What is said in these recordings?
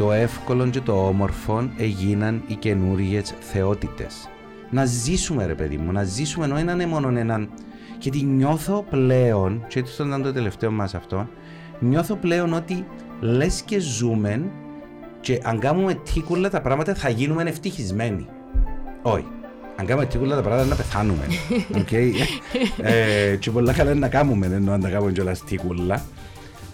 το εύκολο και το όμορφο έγιναν οι καινούριε θεότητες. Να ζήσουμε, ρε παιδί μου, να ζήσουμε ενώ είναι μόνο έναν. Γιατί νιώθω πλέον, και έτσι ήταν το τελευταίο μας αυτό, νιώθω πλέον ότι λες και ζούμε και αν κάνουμε τίκουλα τα πράγματα θα γίνουμε ευτυχισμένοι. Όχι. Αν κάνουμε τίκουλα τα πράγματα να πεθάνουμε. Okay. ε, και πολλά καλά να κάνουμε ενώ αν τα κάνουμε κιόλας τίκουλα.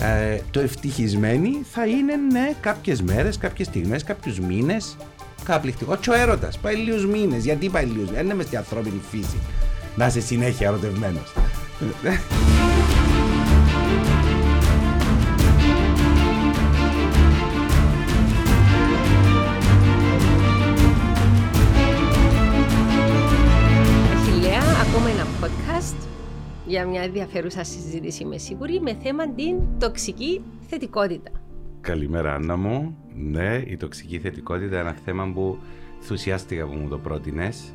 Ε, το ευτυχισμένοι θα είναι ναι, κάποιες μέρες, κάποιες στιγμές, κάποιους μήνες καταπληκτικό. Και ο έρωτας πάει λίγους μήνες. Γιατί πάει λίγους μήνες, είναι μες στην ανθρώπινη φύση να είσαι συνέχεια ερωτευμένος. Για μια ενδιαφέρουσα συζήτηση, είμαι σίγουρη, με θέμα την τοξική θετικότητα. Καλημέρα, Άννα μου. Ναι, η τοξική θετικότητα είναι ένα θέμα που ενθουσιάστηκα που μου το πρότεινες,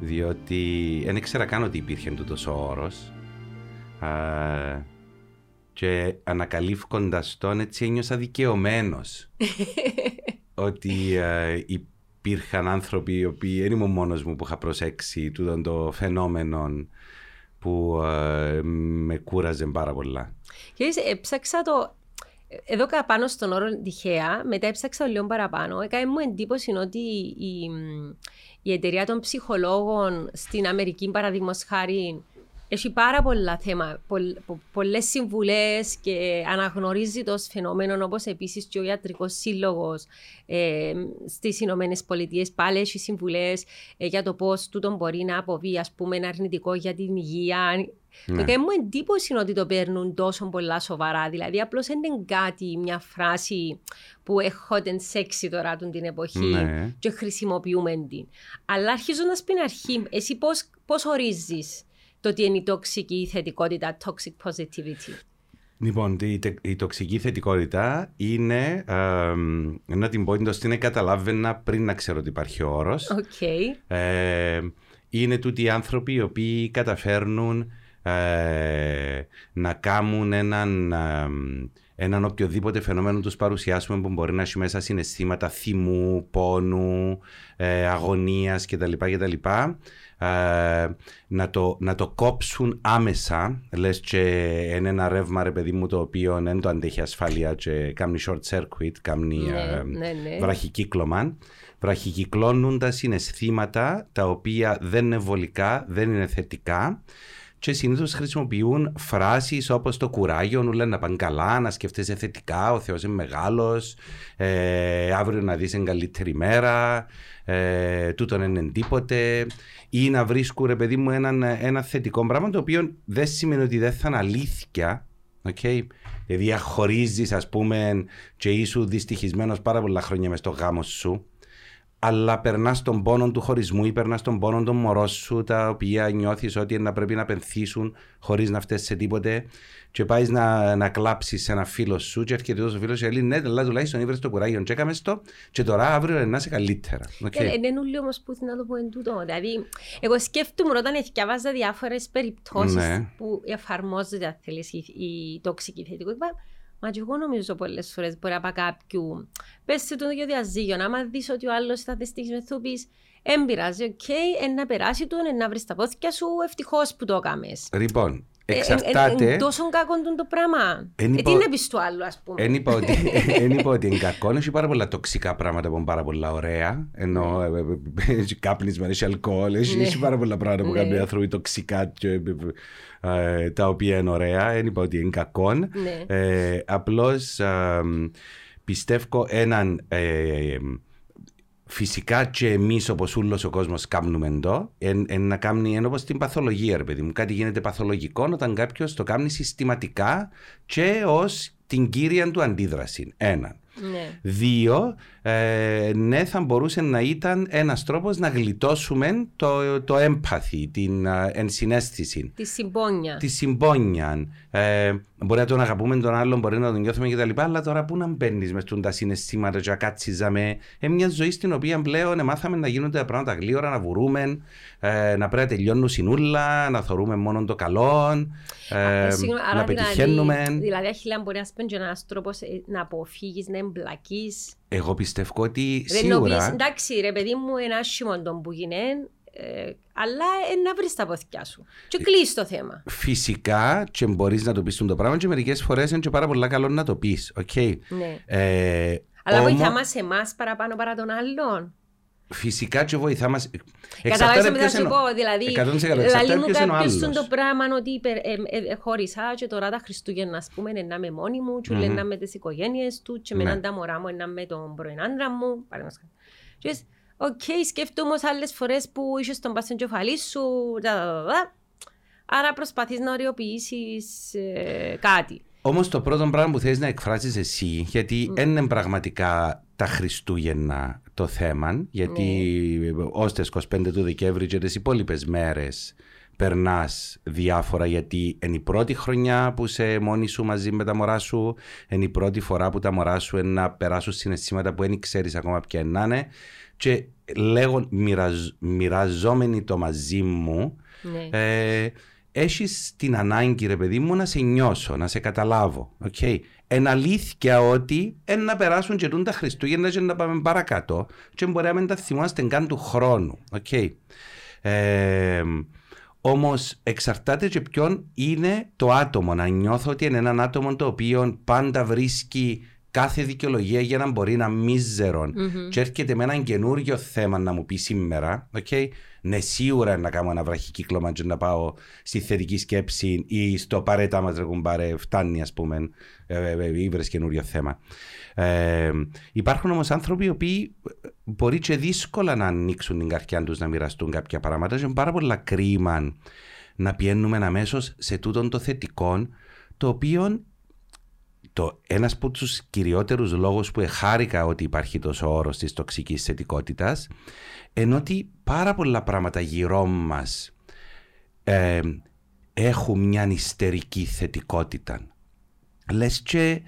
διότι δεν ήξερα καν ότι υπήρχε τούτος ο όρος. Και ανακαλύφοντα τον, έτσι ένιωσα δικαιωμένος ότι υπήρχαν άνθρωποι οι οποίοι δεν ήμουν μόνος μου που είχα προσέξει τούτο το φαινόμενο που ε, με κούραζε πάρα πολλά. Και έψαξα το. Εδώ πάνω στον όρο τυχαία, μετά έψαξα λίγο παραπάνω. Έκανε μου εντύπωση ότι η, η εταιρεία των ψυχολόγων στην Αμερική, παραδείγματος χάρη, έχει πάρα πολλά θέματα, πολλές συμβουλές και αναγνωρίζει το φαινόμενο όπως επίσης και ο ιατρικός σύλλογος ε, στις Ηνωμένες Πολιτείες πάλι έχει συμβουλές ε, για το πώς τούτο μπορεί να αποβεί ας πούμε ένα αρνητικό για την υγεία. Ναι. Το μου εντύπωση είναι ότι το παίρνουν τόσο πολλά σοβαρά. Δηλαδή, απλώς δεν είναι κάτι, μια φράση που έχω την σεξι τώρα την εποχή ναι. και χρησιμοποιούμε την. Αλλά αρχίζοντα πριν αρχή, εσύ πώς ορίζεις το τι είναι η τοξική θετικότητα, toxic positivity. Λοιπόν, η, η τοξική θετικότητα είναι, ε, να την πω εντός είναι καταλάβαινα πριν να ξέρω ότι υπάρχει ο όρος. Okay. Ε, είναι τούτοι οι άνθρωποι οι οποίοι καταφέρνουν ε, να κάνουν έναν, ε, έναν οποιοδήποτε φαινόμενο τους παρουσιάσουμε που μπορεί να έχει μέσα συναισθήματα θυμού, πόνου, ε, αγωνίας κτλ. κτλ ε, να, το, να το κόψουν άμεσα. Λες και είναι ένα ρεύμα ρε παιδί μου το οποίο δεν το αντέχει ασφάλεια και κάνει short circuit, κάνει ναι, ε, ναι, ναι. βραχικύκλωμα. Βραχικυκλώνουν τα συναισθήματα τα οποία δεν είναι βολικά, δεν είναι θετικά και συνήθως χρησιμοποιούν φράσεις όπως το κουράγιο, νου λένε να πάνε καλά, να σκεφτέσαι θετικά, ο Θεός είναι μεγάλος, ε, αύριο να δεις καλύτερη μέρα, ε, τούτον είναι τίποτε ή να βρίσκουν ρε παιδί μου ένα, ένα θετικό πράγμα το οποίο δεν σημαίνει ότι δεν θα είναι αλήθεια. Okay. Δηλαδή, αχωρίζει, ας πούμε, και είσαι δυστυχισμένος πάρα πολλά χρόνια μες στο γάμος σου, αλλά περνάς τον πόνο του χωρισμού ή περνάς τον πόνο των μωρών σου, τα οποία νιώθεις ότι να πρέπει να πενθήσουν χωρίς να φταίει σε τίποτε και πάεις να, να κλάψεις ένα φίλο σου και έρχεται τόσο φίλος και λέει ναι, αλλά τουλάχιστον ήβρες το κουράγιο και έκαμε το και τώρα αύριο να είσαι καλύτερα. Okay. Ε, είναι νουλί όμως που να το πω εν τούτο. Δηλαδή, εγώ σκέφτομαι όταν διαβάζα διάφορες περιπτώσεις ναι. που εφαρμόζεται αν θέλεις, η, η τοξική θετικότητα. Μα και εγώ νομίζω πολλές φορές μπορεί να πάει κάποιου. Πες σε το ίδιο διαζύγιο, να άμα δεις ότι ο άλλος θα δυστυχεί με θούπης, δεν πειράζει, οκ, okay, να περάσει του, να βρεις τα πόθηκια σου, ευτυχώς που το έκαμες. Λοιπόν, εξαρτάται. Είναι τόσο κακό το πράγμα. Ε, τι είναι πεις του άλλου, ας πούμε; Δεν είπα ότι είναι κακό. Έχει πάρα πολλά τοξικά πράγματα που είναι πάρα πολλά ωραία. Ενώ ναι. έχει κάπνισμα, έχει αλκοόλ, έχει ναι. πάρα πολλά πράγματα που κάνουν οι ναι. άνθρωποι τοξικά τα οποία είναι ωραία. Δεν είπα ότι είναι κακό. Ε, Απλώς πιστεύω έναν Φυσικά και εμείς, όπως όλο ο κόσμος, κάνουμε εδώ, εν, να κάνει όπως την παθολογία, ρε παιδί μου. Κάτι γίνεται παθολογικό όταν κάποιος το κάνει συστηματικά και ως την κύρια του αντίδραση. Ένα. Ναι. Δύο, ε, ναι, θα μπορούσε να ήταν ένας τρόπος να γλιτώσουμε το, το έμπαθη, την uh, ενσυναίσθηση. Τη συμπόνια. Τη συμπόνια. Ε, μπορεί να τον αγαπούμε τον άλλον, μπορεί να τον νιώθουμε κτλ. Αλλά τώρα πού να μπαίνεις μες τα συναισθήματα, και κάτσιζαμε. Ε, μια ζωή στην οποία πλέον μάθαμε να γίνονται τα πράγματα γλύωρα, να βουρούμε, ε, να πρέπει να τελειώνουν συνούλα, να θεωρούμε μόνο το καλό, ε, να δηλαδή- πετυχαίνουμε. Δηλαδή, δηλαδή, μπορεί να σπέντει ένας τρόπος να αποφύγεις να εμπλακεί. Εγώ πιστεύω ότι Δεν σίγουρα. νομίζεις, εντάξει, ρε παιδί μου, ένα άσχημο τον που γίνε, ε, αλλά ε, να βρεις τα ποθιά σου. Και Ε, κλείσει το θέμα. Φυσικά και μπορείς να το πεις το πράγμα και μερικές φορές είναι και πάρα πολύ καλό να το πεις. Okay. Ναι. Ε, Αλλά όμως, βοηθά μας εμάς παραπάνω παρά τον άλλον. Φυσικά και βοηθά μας. Καταλάβεις τι θα σου πω, δηλαδή, 100% λαλεί εξαρτάται μου ποιος είναι ο κάποιος στον άλλος. το πράγμα ότι υπερ- ε, ε, ε, χώρισα και τώρα τα Χριστούγεννα, ας πούμε, είναι να είμαι μόνη μου, και Μμμ. λένε να με τις οικογένειες του και Ναι. με τα μωρά μου, να με τον πρώην άντρα μου, παραδείγματος χάρη. Και λες, Οκ, σκέφτομαι όμως άλλες φορές που είσαι στον πας στον κεφαλή σου, τα, τα, τα, τα. άρα προσπαθείς να οριοποιήσεις ε, κάτι. Όμως το πρώτο πράγμα που θέλεις να εκφράσει εσύ, γιατί Μμ. δεν είναι πραγματικά τα Χριστούγεννα το θέμα, γιατί Ναι. ως τι 25 του Δεκέμβρη και τις υπόλοιπες μέρες περνάς διάφορα, γιατί είναι η πρώτη χρονιά που είσαι μόνη σου μαζί με τα μωρά σου, είναι η πρώτη φορά που τα μωρά σου είναι να περάσουν συναισθήματα που δεν ξέρεις ακόμα ποια να είναι. Και λέγον, μοιραζ, μοιραζόμενοι το μαζί μου, Ναι. ε, έχεις την ανάγκη, ρε παιδί μου, να σε νιώσω, να σε καταλάβω. Okay. Εν αλήθεια ότι εν να περάσουν και τούν τα Χριστούγεννα και να πάμε παρακάτω και μπορεί να μην τα θυμάστε καν του χρόνου. Okay. Ε, Όμως εξαρτάται και ποιον είναι το άτομο. Να νιώθω ότι είναι έναν άτομο το οποίο πάντα βρίσκει κάθε δικαιολογία για να μπορεί να μίζερον Μμμ. και έρχεται με έναν καινούριο θέμα να μου πει σήμερα, okay, ναι, σίγουρα να κάνω ένα βραχικύκλωμα και να πάω στη θετική σκέψη ή στο παρέτα μας ρε κουμπάρε, φτάνει ας πούμε, ε, ε, ε, ή βρες καινούριο θέμα. Ε, υπάρχουν όμως άνθρωποι οι οποίοι μπορεί και δύσκολα να ανοίξουν την καρδιά τους να μοιραστούν κάποια πράγματα και είναι πάρα πολλά κρίμα να πιένουμε αμέσως σε τούτον το θετικό το οποίο το, ένας από τους κυριότερους λόγους που εχάρηκα ότι υπάρχει τόσο όρος της τοξικής θετικότητας ενώ ότι πάρα πολλά πράγματα γύρω μας ε, έχουν μια ιστερική θετικότητα. Λες και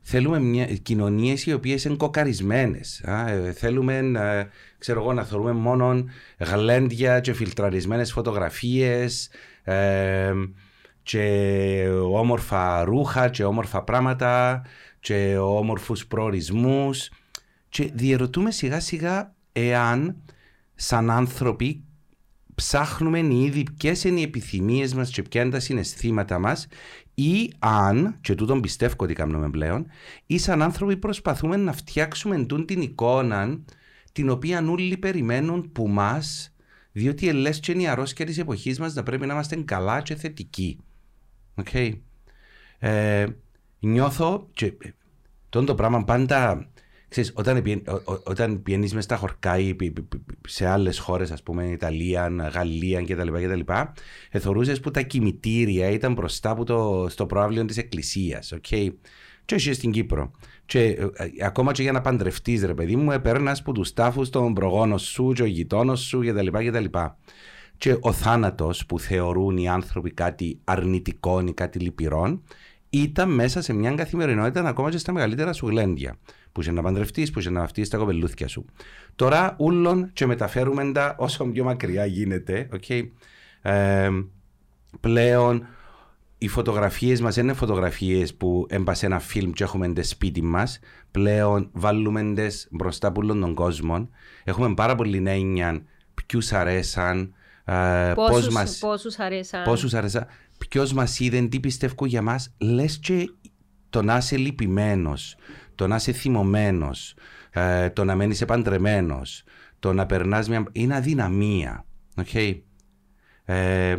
θέλουμε μια, κοινωνίες οι οποίες είναι κοκαρισμένες. Α, ε, θέλουμε ε, ξέρω εγώ, να θεωρούμε μόνο γλέντια και φιλτραρισμένες φωτογραφίες ε, και όμορφα ρούχα και όμορφα πράγματα και όμορφους προορισμούς και διερωτούμε σιγά σιγά εάν σαν άνθρωποι ψάχνουμε ήδη ποιες είναι οι επιθυμίες μας και ποια είναι τα συναισθήματα μας ή αν, και τούτον πιστεύω ότι κάνουμε πλέον, ή σαν άνθρωποι προσπαθούμε να φτιάξουμε τούν την εικόνα την οποία όλοι περιμένουν που μας διότι ελές και είναι η αρρώσκια της εποχής μας να πρέπει να είμαστε καλά και θετικοί. Okay. Ε, νιώθω και ε, τόν το πράγμα πάντα ξέρεις, όταν, πιεν, ο, ο, όταν πιένεις μες στα χορκά ή πι- πι- πι- σε άλλες χώρες ας πούμε Ιταλία, Γαλλία κτλ. κτλ εθωρούσες που τα κημητήρια ήταν μπροστά από το, στο προάβλιο της εκκλησίας okay. και όχι στην Κύπρο και ε, ε, ακόμα και για να παντρευτείς ρε παιδί μου επέρνας που τους τάφους των προγόνων σου και ο γειτόνος σου κτλ. κτλ. Και ο θάνατος που θεωρούν οι άνθρωποι κάτι αρνητικό ή κάτι λυπηρό ήταν μέσα σε μια καθημερινότητα ακόμα και στα μεγαλύτερα σου γλέντια. Που είσαι να παντρευτεί, που είσαι να βαφτεί τα κοπελούθια σου. Τώρα ούλον και μεταφέρουμε τα όσο πιο μακριά γίνεται. Okay. Ε, πλέον οι φωτογραφίες μας δεν είναι φωτογραφίες που έμπασε ένα φιλμ και έχουμε τις σπίτι μας. Πλέον βάλουμε τις μπροστά από όλων τον κόσμο. Έχουμε πάρα πολύ έννοια ποιους αρέσαν, ε, πώς Πόσους, μας, πόσους αρέσαν. πόσους αρέσαν, ποιος μας είδε, τι πιστεύω για μας. Λες και το να είσαι λυπημένος, το να είσαι θυμωμένος, ε, το να μένεις επαντρεμένος, το να περνάς μια... είναι αδυναμία. Okay. Ε,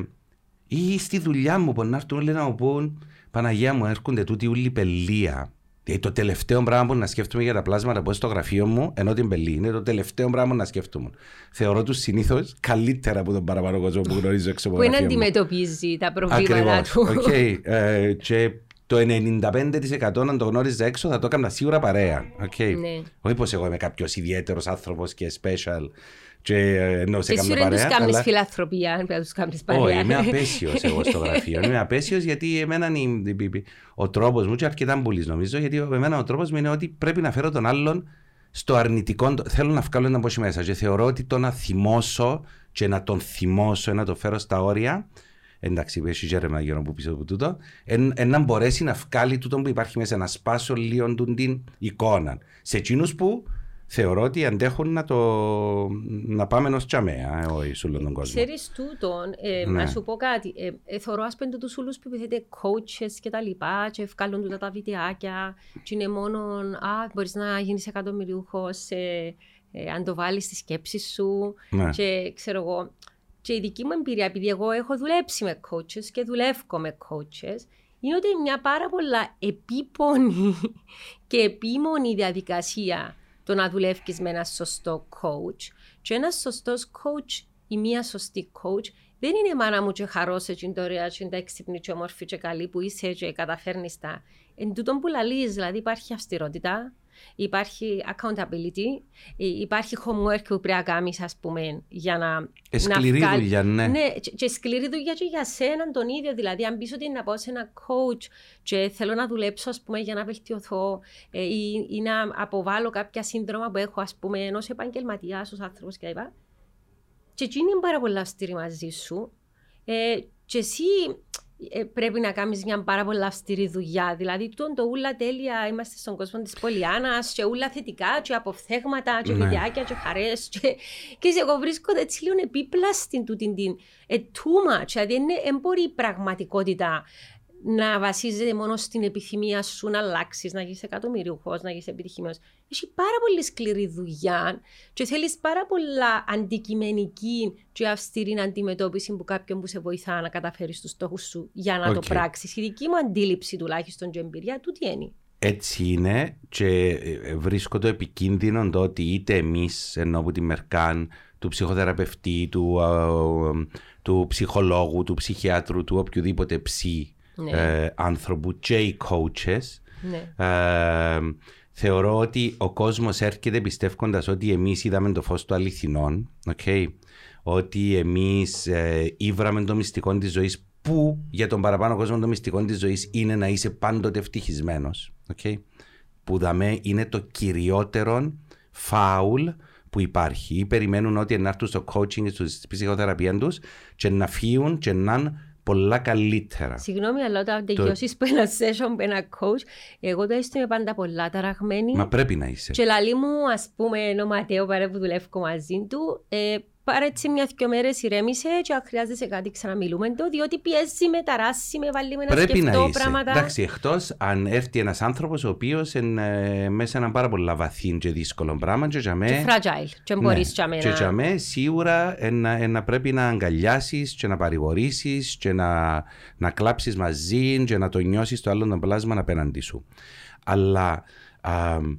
ή στη δουλειά μου που να έρθουν όλοι να μου πούν Παναγία μου έρχονται τούτοι ούλοι πελία. Ε, το τελευταίο πράγμα που να σκέφτομαι για τα πλάσματα που έχω στο γραφείο μου, ενώ την πελή, είναι το τελευταίο πράγμα που να σκέφτομαι. Θεωρώ τους συνήθως καλύτερα από τον παραπάνω κόσμο που γνωρίζω έξω από Που το είναι γραφείο μου. αντιμετωπίζει τα προβλήματα Ακριβώς. του. Οκ. Ε, και το 95% αν το γνώριζα έξω θα το έκανα σίγουρα παρέα. Οκ. Ναι. Όχι πως εγώ είμαι κάποιος ιδιαίτερος άνθρωπος και special και ε, ενώ σε Και σου έκανα δεν τους παρέα. κάνεις αλλά- φιλανθρωπία, αν πρέπει να τους κάνεις παρέα. όχι, είμαι απαίσιος εγώ στο γραφείο. Είμαι απαίσιος γιατί εμένα είναι η- η- ο τρόπος μου, και αρκετά πολύ νομίζω, γιατί εμένα ο τρόπος μου είναι ότι πρέπει να φέρω τον άλλον στο αρνητικό. Θέλω να βγάλω ένα πόσι μέσα. Και θεωρώ ότι το να θυμώσω και να τον θυμώσω, να το φέρω στα όρια, εντάξει, έχει γέρεμα γύρω από πίσω από τούτο, εν, εν να μπορέσει να βγάλει τούτο που υπάρχει μέσα, να σπάσω λίγο την εικόνα. Σε εκείνους που θεωρώ ότι αντέχουν να, το, να πάμε ενός τσαμέα, όχι σε όλον τον κόσμο. Ξέρεις τούτον, ε, Ναι. να σου πω κάτι, ε, ε, θεωρώ ας πέντε τους ούλους που επιθέτει coaches και τα λοιπά και βγάλουν τούτα τα βιντεάκια και είναι μόνο, α, μπορείς να γίνεις εκατομμυριούχος ε, ε, αν το βάλεις στη σκέψη σου Ναι. και ξέρω εγώ. Και η δική μου εμπειρία, επειδή εγώ έχω δουλέψει με coaches και δουλεύω με coaches, είναι ότι είναι μια πάρα πολλά επίπονη και επίμονη διαδικασία το να δουλεύεις με ένα σωστό coach. Και ένας σωστός coach ή μια σωστή coach δεν είναι μάνα μου και χαρώσε και είναι το ωραία και είναι τα έξυπνη και όμορφη και καλή που είσαι και καταφέρνεις τα. Εν τούτον που λαλείς, δηλαδή υπάρχει αυστηρότητα, υπάρχει accountability, ε, υπάρχει homework που πρέπει να κάνεις ας πούμε για να... Ε, σκληρή βγάλει- δουλειά, ναι. ναι, και, και σκληρή δουλειά και για σένα τον ίδιο. Δηλαδή, αν πεις ότι να πάω σε ένα coach και θέλω να δουλέψω, ας πούμε, για να βελτιωθώ ε, ή, ή να αποβάλω κάποια σύνδρομα που έχω, ας πούμε, ενός επαγγελματία, ω άνθρωπο κλπ. Και εκείνη είναι πάρα πολύ αυστηρή μαζί σου. Ε, και εσύ ε, πρέπει να κάνεις μια πάρα πολύ αυστηρή δουλειά. Δηλαδή, τούτο το ούλα τέλεια, είμαστε στον κόσμο της Πολιάνας και ούλα θετικά και αποφθέγματα και Ναι. βιντεάκια και χαρές. Και, και εγώ βρίσκω έτσι λίγο επίπλα στην τούτη την ε, too much. Δηλαδή, είναι, δεν μπορεί η πραγματικότητα να βασίζεται μόνο στην επιθυμία σου να αλλάξεις, να γίνεις εκατομμυριούχος, να γίνεις επιτυχημένος. Έχει πάρα πολύ σκληρή δουλειά και θέλεις πάρα πολλά αντικειμενική και αυστηρή αντιμετώπιση που κάποιον που σε βοηθά να καταφέρεις τους στόχους σου για να Οκ. το πράξεις. Η δική μου αντίληψη τουλάχιστον και εμπειρία τούτη είναι. Έτσι είναι και ε, βρίσκω το επικίνδυνο το ότι είτε εμείς εν από τη μερκάν του ψυχοθεραπευτή, του, α, του ψυχολόγου, του ψυχιάτρου, του οποιοδήποτε ψη Ναι. ε, άνθρωπου και οι coaches Ναι. ε, θεωρώ ότι ο κόσμος έρχεται πιστεύοντας ότι εμείς είδαμε το φως του αληθινών okay? ότι εμείς ε, ήβραμε το μυστικό της ζωής που για τον παραπάνω κόσμο το μυστικό της ζωής είναι να είσαι πάντοτε ευτυχισμένος okay? που δαμέ είναι το κυριότερο φάουλ που υπάρχει ή περιμένουν ότι να έρθουν στο coaching στη ψυχοθεραπεία τους και να φύγουν και να είναι πολλά καλύτερα. Συγγνώμη, αλλά όταν τελειώσεις που ένα session με ένα coach, εγώ το έστω είμαι πάντα πολλά ταραγμένη. Μα πρέπει να είσαι. Και λαλή μου, ας πούμε, ο Ματέο παρέ που δουλεύω μαζί του, ε, πάρε έτσι μια-δυο μέρες ηρέμησε και αν χρειάζεσαι κάτι ξαναμιλούμε το, διότι πιέζει με, ταράσει με, βάλει με να Πρέπει να σκεφτώ είσαι. πράγματα. Εντάξει, εκτός αν έρθει ένας άνθρωπος ο οποίος είναι μέσα σε ένα πάρα πολύ βαθύ και δύσκολο πράγμα. Και για Και μέ, fragile, και ναι, μπορείς για μένα. και για μέ σίγουρα ένα, ένα πρέπει να αγκαλιάσεις και να παρηγορήσεις και να, να κλάψεις μαζί και να το νιώσεις το άλλο το πλάσμα απέναντι σου. Αλλά α, ε, ε,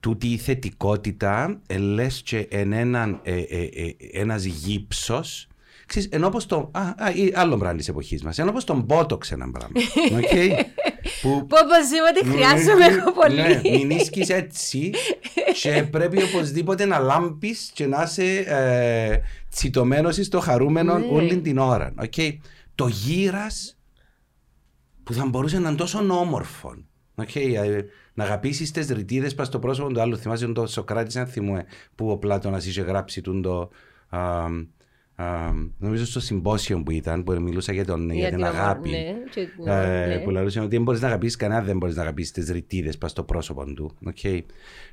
τούτη η θετικότητα ε, λες και εν έναν, ε, ε, ε, ένας γύψος Ξέρεις, εν όπως το, α, α, ή άλλο πράγμα της εποχής μας, εν όπως τον Botox ένα πράγμα, οκ, που Που οπωσδήποτε χρειάζομαι εγώ πολύ. ναι, μεινίσκεις έτσι και πρέπει οπωσδήποτε να λάμπεις και να είσαι ε, τσιτωμένος στο χαρούμενο Ναι. όλη την ώρα. οκ; Το γήρας που θα μπορούσε να είναι τόσο όμορφο. οκ, ε, να αγαπήσεις τις ρυτίδες πας στο πρόσωπο του άλλου. Θυμάσαι τον Σοκράτης, αν θυμούμαι, που ο Πλάτωνας είχε γράψει τον το. α, α, νομίζω στο συμπόσιο που ήταν, που μιλούσα για, τον, για, την την αμο- αγάπη. ναι, και- Ε, ναι. που λαλούσε ότι δεν μπορείς να αγαπήσεις κανένα, δεν μπορείς να αγαπήσεις τις ρυτίδες πας στο πρόσωπο του. Okay.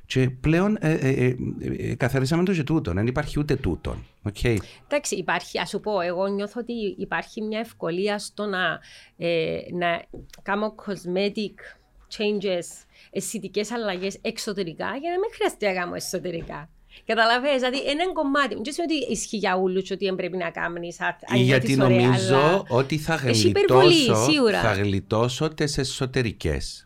Και πλέον ε, ε, ε, ε, καθαρίσαμε το και τούτον. Δεν υπάρχει ούτε τούτον. Okay. Εντάξει, υπάρχει, ας σου πω, εγώ νιώθω ότι υπάρχει μια ευκολία στο να, ε, να κάνω cosmetic changes, αισθητικές αλλαγές εξωτερικά για να μην χρειαστεί να κάνω εσωτερικά. Καταλαβαίνεις, δηλαδή ένα κομμάτι, δεν σημαίνει ότι ισχύει για όλους ότι δεν πρέπει να κάνεις α- αν Γιατί νιώθεις ωραία, νομίζω αλλά- ότι θα Έχει υπερβολή, γλιτώσω, σίγουρα. θα γλιτώσω τις εσωτερικές.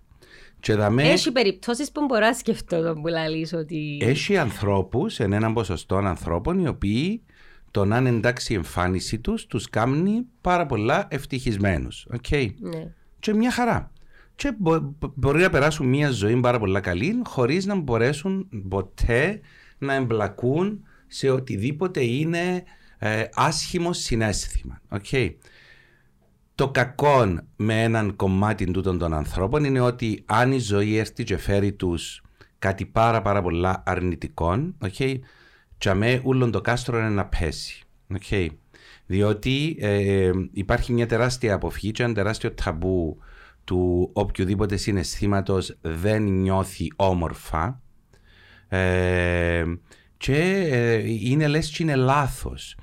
Και δαμέ, Έχει περιπτώσεις που μπορώ να σκεφτώ τον που λαλείς ότι... έχει ανθρώπους, εν έναν ποσοστό ανθρώπων, οι οποίοι το να είναι εντάξει η εμφάνιση τους, τους κάνει πάρα πολλά ευτυχισμένους. Okay. Ναι. και μια χαρά. Και μπο- μπο- μπορεί να περάσουν μια ζωή πάρα πολλά καλή χωρίς να μπορέσουν ποτέ να εμπλακούν σε οτιδήποτε είναι ε, άσχημο συνέστημα. Okay. Το κακό με έναν κομμάτι τούτων των ανθρώπων είναι ότι αν η ζωή έρθει και φέρει τους κάτι πάρα πάρα πολλά αρνητικό, okay, και αμέ ούλον το κάστρο είναι να πέσει. Okay. Διότι ε, υπάρχει μια τεράστια αποφυγή και ένα τεράστιο ταμπού του οποιοδήποτε συναισθήματος δεν νιώθει όμορφα ε, και ε, είναι λες και είναι λάθος.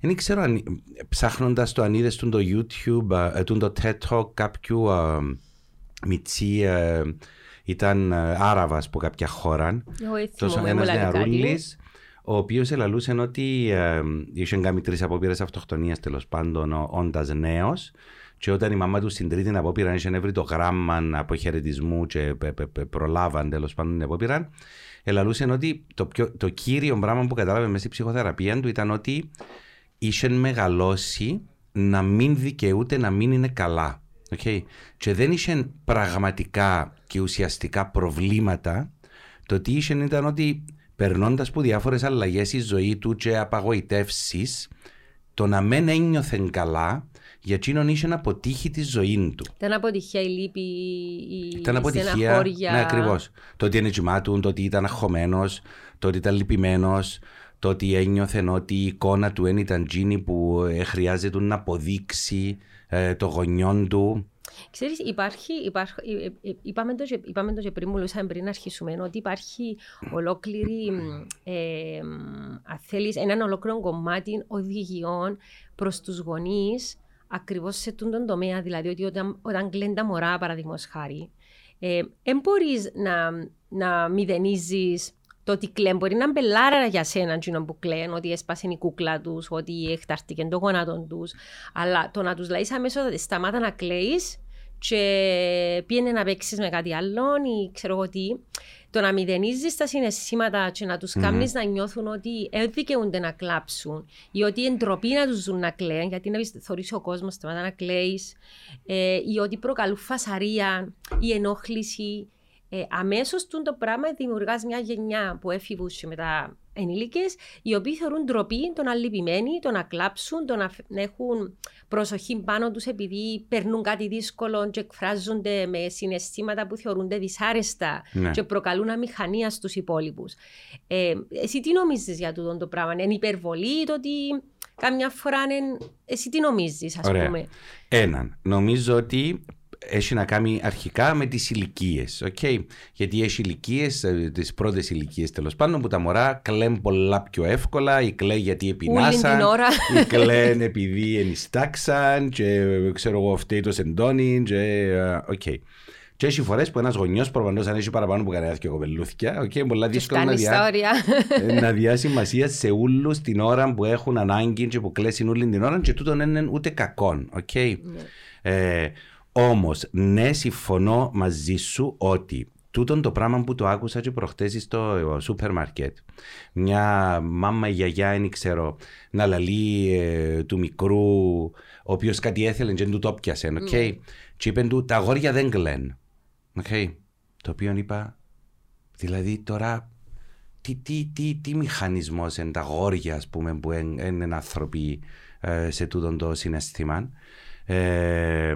Δεν ξέρω αν ψάχνοντας το αν είδες το YouTube, ε, το TED Talk κάποιου ε, μιτσί ήταν Άραβας από κάποια χώρα. Τόσο ένας νεαρούλης ο οποίος ελαλούσε ότι ε, είχε κάνει τρεις απόπειρες αυτοκτονίας τέλος πάντων όντας νέος. Και όταν η μαμά τους στην τρίτη απόπειρα είχε βρει το γράμμα αποχαιρετισμού και προλάβαν τέλος πάντων την απόπειρα, ελαλούσε ότι το, πιο, το κύριο πράγμα που κατάλαβε μέσα στη ψυχοθεραπεία του ήταν ότι είχε μεγαλώσει να μην δικαιούται να μην είναι καλά. Okay. Και δεν είχε πραγματικά και ουσιαστικά προβλήματα. Το τι είχε ήταν ότι περνώντας που διάφορες αλλαγές στη ζωή του και απαγοητεύσεις, το να μην ένιωθε καλά, για εκείνον είχε να αποτύχει τη ζωή του. Ήταν αποτυχία η λύπη, η Ήταν αποτυχία, ναι ακριβώς. Το ότι είναι τζιμάτουν, το ότι ήταν αγχωμένος, το ότι ήταν λυπημένος, το ότι ένιωθε ότι η εικόνα του δεν ήταν τζίνη που ε, χρειάζεται να αποδείξει ε, το γονιόν του. Ξέρεις, υπάρχει, υπάρχει ε, ε, είπαμε, το, είπαμε το και πριν μιλούσαμε πριν αρχίσουμε, ότι υπάρχει ολόκληρη, ε, αν θέλεις, έναν ολόκληρο κομμάτι οδηγιών προς τους γονείς ακριβώς σε τον τομέα, δηλαδή ότι όταν, όταν κλαίνουν τα μωρά, παραδείγματος χάρη, δεν ε, μπορείς να, να μηδενίζεις το ότι κλαίν μπορεί να μπελάρα για σένα που κλαίν, ότι έσπασε η κούκλα τους, ότι εκταρτήκε το γόνατο τους. Αλλά το να τους λέει αμέσως ότι σταμάτα να κλαίεις και πήγαινε να παίξεις με κάτι άλλο ή ξέρω εγώ τι. Το να μηδενίζεις τα συναισθήματα και να τους mm. κάνεις να νιώθουν ότι δεν δικαιούνται να κλάψουν ή ότι εντροπή να τους δουν να κλαίουν, γιατί να θεωρήσει ο κόσμος σταμάτα να κλαίεις, ε, ή ότι προκαλούν φασαρία ή ενόχληση ε, αμέσως το πράγμα δημιουργάς μια γενιά που έφηβους και μετά ενήλικες, οι οποίοι θεωρούν ντροπή το να λυπημένοι, το να κλάψουν, το να, έχουν προσοχή πάνω τους επειδή περνούν κάτι δύσκολο και εκφράζονται με συναισθήματα που θεωρούνται δυσάρεστα ναι. και προκαλούν αμηχανία στους υπόλοιπους. Ε, εσύ τι νομίζεις για τούτο το πράγμα, Είναι υπερβολή το ότι καμιά φορά είναι. Εσύ τι νομίζεις, ας πούμε; Έναν. Νομίζω ότι έχει να κάνει αρχικά με τις ηλικίες. Okay? Γιατί έχει ηλικίες, ε, τις πρώτες ηλικίες τέλος πάντων, που τα μωρά κλαίνουν πολλά πιο εύκολα, ή κλαίνουν γιατί επινάσαν, ή κλαίνουν επειδή ενιστάξαν, και ξέρω εγώ, φταίει το σεντόνι. Και, okay. Και έχει φορές που ένας γονιός προφανώς αν έχει παραπάνω που κανένα και κοπελούθια, okay, πολλά δύσκολο να, διά... Ε, να διάσει σημασία σε όλου την ώρα που έχουν ανάγκη και που κλέσουν όλη την ώρα και τούτο δεν είναι ούτε κακό. Okay? Ναι. Ε, Όμως, ναι, συμφωνώ μαζί σου ότι τούτον το πράγμα που το άκουσα και προχτές στο σούπερ μάρκετ. Μια μάμα ή γιαγιά, δεν ξέρω, να λαλεί ε, του μικρού, ο οποίος κάτι έθελε και δεν του το πιάσε. Okay? Mm. Και είπε του, τα αγόρια δεν κλαίνουν. Okay? Το οποίο είπα, δηλαδή τώρα τι, τι, τι, τι μηχανισμός είναι τα αγόρια, ας πούμε, που είναι άνθρωποι ε, σε τούτον το συναισθήμα. Ε,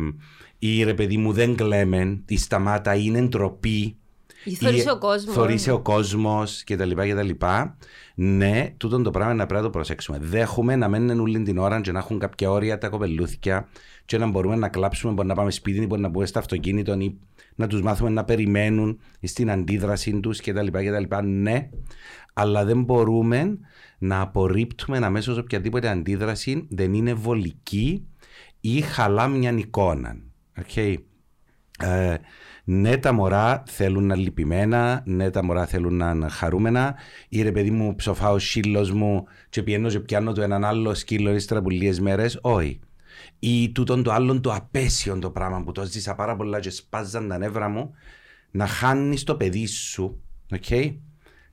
ή ρε παιδί μου δεν κλαίμε, η σταμάτα είναι ντροπή. Ή θωρείσαι ο κόσμος. Θωρείσαι ο κόσμος κτλ. κτλ. Ναι, τούτο το πράγμα να πρέπει να το προσέξουμε. Δέχομαι να μένουν όλη την ώρα και να έχουν κάποια όρια τα κοπελούθια και να μπορούμε να κλάψουμε, μπορεί να πάμε σπίτι, μπορεί να μπούμε στο αυτοκίνητο ή να τους μάθουμε να περιμένουν στην αντίδραση τους κτλ. κτλ. Ναι, αλλά δεν μπορούμε να απορρίπτουμε αμέσως οποιαδήποτε αντίδραση δεν είναι βολική ή χαλά μια εικόνα. Okay. Ε, ναι, τα μωρά θέλουν να λυπημένα, ναι, τα μωρά θέλουν να είναι χαρούμενα. Ή ρε παιδί μου, ψοφάω ο σύλλος μου και πιένω και πιάνω το έναν άλλο σκύλο ύστερα από λίγες μέρες. Όχι. Ή τούτον το άλλον το απέσιο το πράγμα που το ζήσα πάρα πολλά και σπάζαν τα νεύρα μου, να χάνεις το παιδί σου, okay,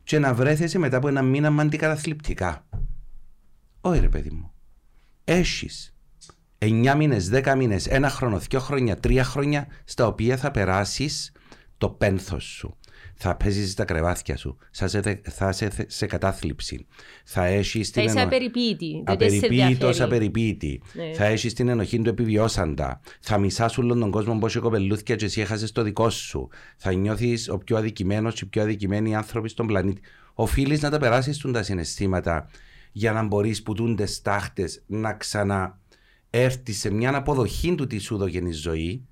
και να βρέθεσαι μετά από ένα μήνα με αντικαταθλιπτικά. Όχι, ρε παιδί μου. Έχεις 9 μήνες, 10 μήνες, ένα χρόνο, δύο χρόνια, τρία χρόνια, στα οποία θα περάσεις το πένθος σου. Θα παίζεις τα κρεβάτια σου. Θα είσαι σε, κατάθλιψη. Θα έχεις την. Θα είσαι απεριποίητη. Απεριποίητος, απεριποίητη. Ναι. Θα έχεις την ενοχή του επιβιώσαντα. Θα μισάς όλον τον κόσμο πώ κοπελούθηκες και εσύ έχασες το δικό σου. Θα νιώθεις ο πιο αδικημένος και οι πιο αδικημένοι άνθρωποι στον πλανήτη. Οφείλεις να τα περάσεις τα συναισθήματα για να μπορείς που τούνται στάχτες να ξαναέρθεις σε μια αποδοχή του τι σου δογενή ζωή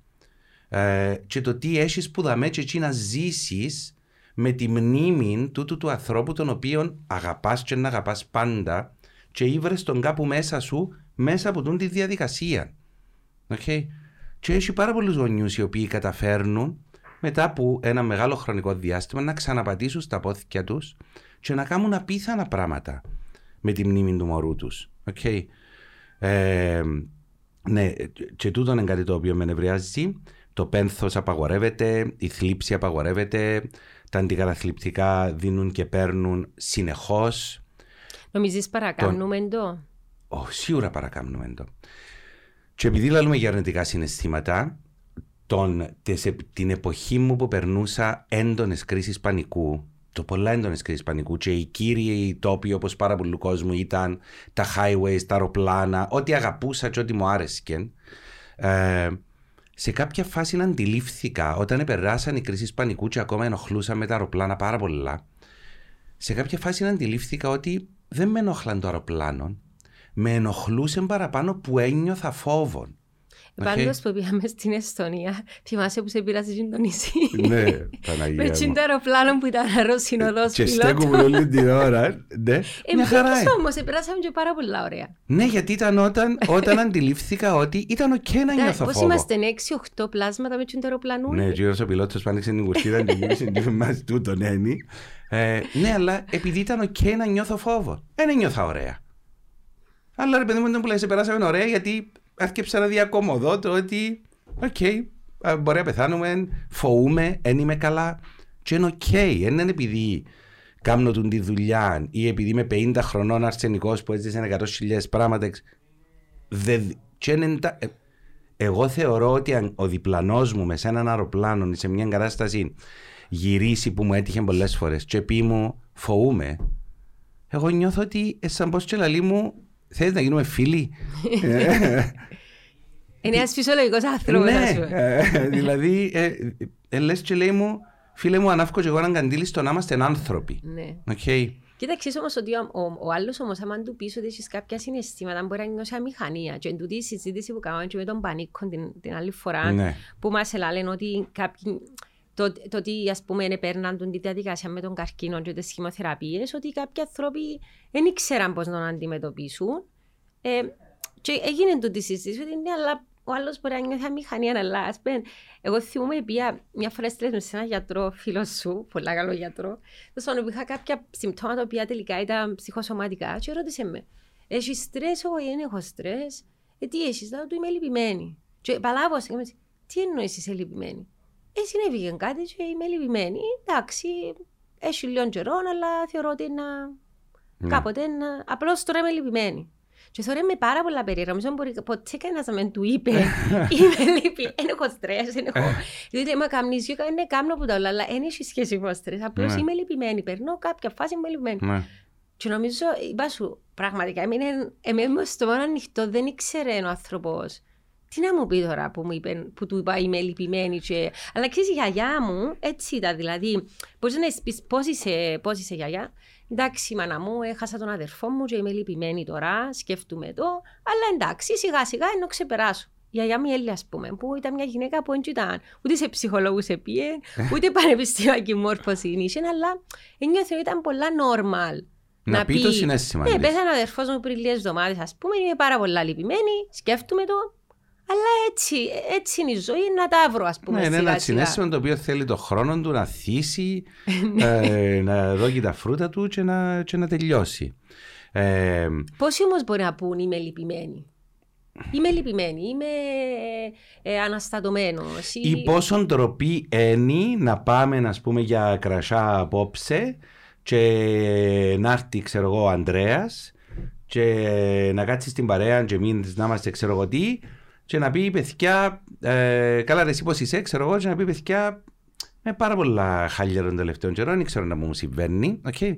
ε, και το τι έχεις που δαμέ και εκεί να ζήσεις με τη μνήμη τούτου του ανθρώπου τον οποίον αγαπάς και να αγαπάς πάντα και ήβρες τον κάπου μέσα σου μέσα από τούν τη διαδικασία. Okay. Και έχει πάρα πολλούς γονιούς οι οποίοι καταφέρνουν μετά από ένα μεγάλο χρονικό διάστημα να ξαναπατήσουν στα πόθηκια τους και να κάνουν απίθανα πράγματα με τη μνήμη του μωρού τους. Okay. Ε, ναι, και τούτο είναι κάτι το οποίο με νευριάζει. Το πένθος απαγορεύεται, η θλίψη απαγορεύεται, τα αντικαταθλιπτικά δίνουν και παίρνουν συνεχώς. Νομίζεις παρακάνουμε το; Oh, σίγουρα παρακάνουμε το. Και επειδή λέμε για αρνητικά συναισθήματα, τον, την εποχή μου που περνούσα έντονες κρίσεις πανικού, το πολλά έντονες κρίσει πανικού, και οι κύριοι τόποι όπως πάρα πολλού κόσμου ήταν τα highways, τα αεροπλάνα, ό,τι αγαπούσα και ό,τι μου άρεσε. Ε, σε κάποια φάση να αντιλήφθηκα όταν περάσαν οι κρίσεις πανικού και ακόμα ενοχλούσαν με τα αεροπλάνα πάρα πολλά. Σε κάποια φάση να αντιλήφθηκα ότι δεν με ενοχλάν το αεροπλάνο, με ενοχλούσε παραπάνω που ένιωθα φόβο. Πάντως που πήγαμε στην Εστονία, θυμάσαι που σε πήρασε το νησί; Ναι, Παναγία Με τσιν το αεροπλάνο που ήταν αεροσυνοδός Και στέκουμε όλη την ώρα. Ναι, μια χαρά. Εμείς όμως, πέρασαμε και πάρα πολλά ωραία. Ναι, γιατί ήταν όταν, όταν αντιλήφθηκα ότι ήταν οκ να νιώθω φόβο. Πώς είμαστε 6-8 πλάσματα μες στο αεροπλάνο; Ναι, και ο πιλότος άνοιξε την κουρτίδα και γύρισε και μας τούτον Ναι, αλλά επειδή ήταν οκ να νιώθω φόβο. Δεν νιώθα ωραία. Αλλά ρε παιδί μου, που λέει, σε περάσαμε ωραία γιατί άρχισα να διακωμωδώ το ότι, OK, okay, μπορεί να πεθάνουμε, φοούμαι, δεν είμαι καλά. Και είναι OK, okay. δεν είναι επειδή κάνω τον τη δουλειά ή επειδή είμαι 50 χρονών αρσενικός που έζησε 100.000 πράγματα. Δε, και είναι, ε, εγώ θεωρώ ότι αν ο διπλανός μου μες σε έναν αεροπλάνο ή σε μια κατάσταση γυρίσει που μου έτυχε πολλές φορές και πει μου φοούμαι, εγώ νιώθω ότι σαν πως και λαλεί μου Θέλεις να γίνουμε φίλοι; Είναι ένας φυσιολογικός άνθρωπος. Ναι, ε, δηλαδή, ε, ε, λες και λέει μου, φίλε μου, ανάφκω και εγώ έναν καντήλι στο να είμαστε άνθρωποι. Ναι. Okay. Κοίταξε όμως ότι ο, ο, ο άλλος όμως, άμα του πεις ότι έχεις κάποια συναισθήματα, μπορεί να νιώσει αμηχανία. Και εν τούτη η συζήτηση που κάναμε και με τον Πανίκο την, την άλλη φορά, ναι. που μας λένε ότι κάποιοι το, το ότι ας πούμε έπαιρναν τη διαδικασία με τον καρκίνο και τις χημοθεραπείες, ότι κάποιοι άνθρωποι δεν ήξεραν πώς να αντιμετωπίσουν. Ε, και έγινε τούτη συζήτηση ότι ναι, αλλά ο άλλος μπορεί να νιώθει αμηχανία, αλλά ας πούμε, εγώ θυμούμαι πια μια φορά στέλνες με σε έναν γιατρό, φίλος σου, πολλά καλό γιατρό, τόσο που είχα κάποια συμπτώματα που τελικά ήταν ψυχοσωματικά και ρώτησε με, έχεις στρες, εγώ δεν έχω στρες, ε, τι έχεις, θα του είμαι λυπημένη. Και παλάβω, τι εννοείς είσαι λυπημένη. Ε, συνέβηκε κάτι και είμαι λυπημένη. Εντάξει, έχει λίγο καιρό, αλλά θεωρώ ότι είναι ναι. κάποτε να... Απλώς τώρα είμαι λυπημένη. Και θεωρώ με πάρα πολλά περίεργα. Νομίζω μπορεί ποτέ κανένας να με του είπε είμαι λυπημένη, δεν έχω στρες, δεν έχω... Διότι είμαι καμνήσιο, είναι κάμνο που τα όλα, αλλά δεν έχει σχέση με στρες. Απλώς ναι. είμαι λυπημένη, περνώ κάποια φάση είμαι λυπημένη. Ναι. Και νομίζω, είπα σου, πραγματικά, εμένα στο μόνο ανοιχτό δεν ήξερε ο άνθρωπος τι να μου πει τώρα που, μου είπε, που του είπα είμαι λυπημένη. Και... Αλλά ξέρεις, η γιαγιά μου έτσι ήταν. Δηλαδή, μπορείς να πει πώς είσαι, πώς είσαι γιαγιά; Εντάξει, μάνα μου, έχασα τον αδερφό μου και είμαι λυπημένη τώρα, σκέφτομαι το. Αλλά εντάξει, σιγά σιγά ενώ ξεπεράσω. Η γιαγιά μου η Έλλη, ας πούμε, που ήταν μια γυναίκα που δεν ήταν ούτε σε ψυχολόγους επίε, ούτε πανεπιστημιακή μόρφωση είχε, αλλά νιώθει ότι ήταν πολλά normal. Να, να πει, το συνέστημα. Ναι, πέθανε ο αδερφός μου πριν λίγες εβδομάδες, ας πούμε, είμαι πάρα πολλά λυπημένη, σκέφτομαι το, αλλά έτσι, έτσι είναι η ζωή, να τα βρω, ας πούμε. Ναι, είναι ένα συνέστημα το οποίο θέλει το χρόνο του να θύσει, ναι. ε, να δώσει τα φρούτα του και να, και να τελειώσει. Ε, Πόσοι όμως μπορεί να πούν είμαι λυπημένη. Είμαι λυπημένη, είμαι ε, αναστατωμένος. Ή... ή πόσο ντροπή είναι να πάμε να πούμε για κρασά απόψε και να έρθει ξέρω εγώ ο Ανδρέας και να κάτσεις στην παρέα και μην να είμαστε ξέρω εγώ τι και να πει παιδιά, ε, καλά ρε εσύ πώς είσαι, ξέρω εγώ, και να πει παιδιά, με πάρα πολλά χάλια των τελευταίων καιρών, δεν ξέρω να μου συμβαίνει. Okay.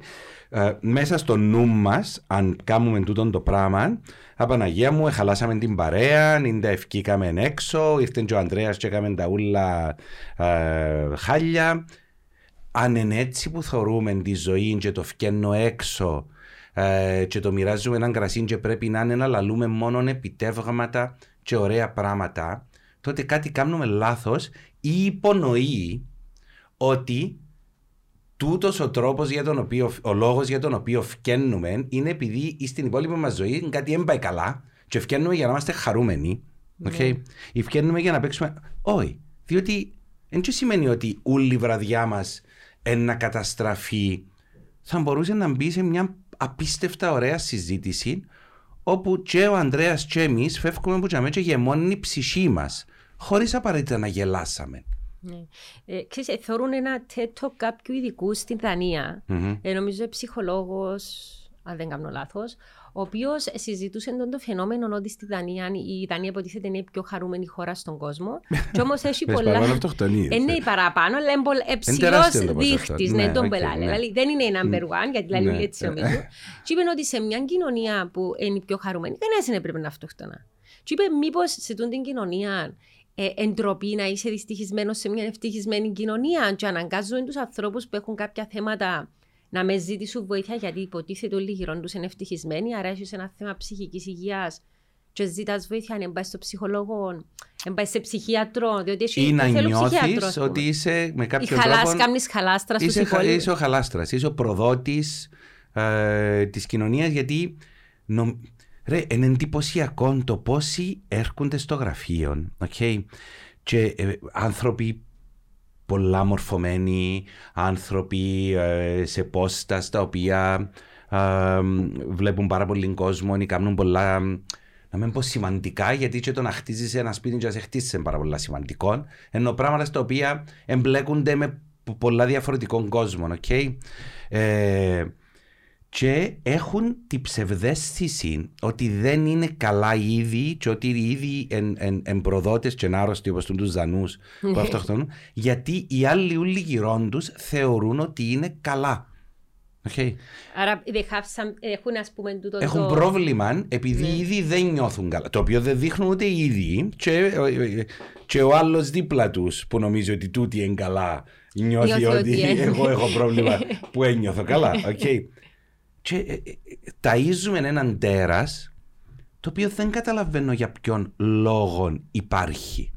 Ε, μέσα στο νου μας, αν κάνουμε τούτο το πράγμα, Απαναγία μου, χαλάσαμε την παρέα, νίντα ευκήκαμε έξω, ήρθε και ο Ανδρέας και έκαμε τα ούλα ε, χάλια. Αν είναι έτσι που θεωρούμε τη ζωή και το φκένω έξω, ε, και το μοιράζουμε έναν κρασί και πρέπει να είναι να λαλούμε μόνο επιτεύγματα και ωραία πράγματα, τότε κάτι κάνουμε λάθος ή υπονοεί ότι τούτος ο τρόπος για τον οποίο, ο λόγος για τον οποίο φκένουμε είναι επειδή στην υπόλοιπη μας ζωή κάτι δεν πάει καλά και φκένουμε για να είμαστε χαρούμενοι. Okay? Ή φκένουμε για να παίξουμε. Όχι. Διότι δεν σημαίνει ότι όλη η βραδιά μας να καταστραφεί. Θα μπορούσε να μπει σε μια απίστευτα ωραία συζήτηση όπου και ο Ανδρέας και εμείς φεύγουμε που και γεμώνει η ψυχή μας χωρίς απαραίτητα να γελάσαμε. Ναι. Ε, ξέρεις, ε, θεωρούν ένα τέτοιο κάποιου ειδικού στην Δανία. Mm-hmm. Ε, νομίζω ψυχολόγος, αν δεν κάνω λάθος, ο οποίος συζητούσε τον το φαινόμενο ότι στη Δανία η Δανία υποτίθεται είναι η πιο χαρούμενη χώρα στον κόσμο. και όμως έχει πολλά. Είναι η παραπάνω, αλλά είναι ψηλό δείχτης. Ναι, τον πελάνε. Δηλαδή δεν είναι η number one, γιατί λέει ναι. έτσι νομίζω. Και είπε ότι σε μια κοινωνία που είναι η πιο χαρούμενη, κανένα δεν έπρεπε να αυτοκτονά. Και είπε, μήπως σε την κοινωνία ε, εντροπή να είσαι δυστυχισμένος σε μια ευτυχισμένη κοινωνία και αναγκάζουν τους ανθρώπους που έχουν κάποια θέματα να με ζητήσουν βοήθεια γιατί υποτίθεται όλοι γύρω του είναι ευτυχισμένοι. Άρα έχεις ένα θέμα ψυχικής υγείας και ζητάς βοήθεια, αν πάει στο ψυχολόγο, αν πάει σε ψυχίατρο. Διότι έχει ή να νιώθεις ότι είσαι με κάποιο τρόπο. Κάνεις χαλάστρα είσαι, είσαι ο χαλάστρας, είσαι ο προδότης ε, της κοινωνίας γιατί. Νο... Ρε, είναι εντυπωσιακό το πόσοι έρχονται στο γραφείο okay, και ε, άνθρωποι πολλά μορφωμένοι, άνθρωποι ε, σε πόστα τα οποία ε, βλέπουν πάρα πολύ κόσμο ή κάνουν πολλά να μην πω σημαντικά, γιατί και το να χτίζεις ένα σπίτι και να σε χτίσει είναι πάρα πολλά σημαντικό. Ενώ πράγματα στα οποία εμπλέκονται με πολλά διαφορετικών κόσμων. Okay? Ε, και έχουν την ψευδέστηση ότι δεν είναι καλά ήδη και ότι οι ίδιοι εν, εν, εν προδότες και άρρωστοι όπως τους δανούς που ναι. αυτοκτονούν γιατί οι άλλοι ούλοι γυρών τους θεωρούν ότι είναι καλά. Okay. Άρα έχουν ας πούμε τούτο Έχουν το... πρόβλημα επειδή ναι. ήδη δεν νιώθουν καλά. Το οποίο δεν δείχνουν ούτε οι ίδιοι και, και ο άλλος δίπλα τους που νομίζει ότι τούτοι είναι καλά νιώθει, νιώθει ότι, ότι εγώ έχω πρόβλημα που ένιωθω καλά. Okay και ε, ε, ταΐζουμε έναν τέρας το οποίο δεν καταλαβαίνω για ποιον λόγο υπάρχει.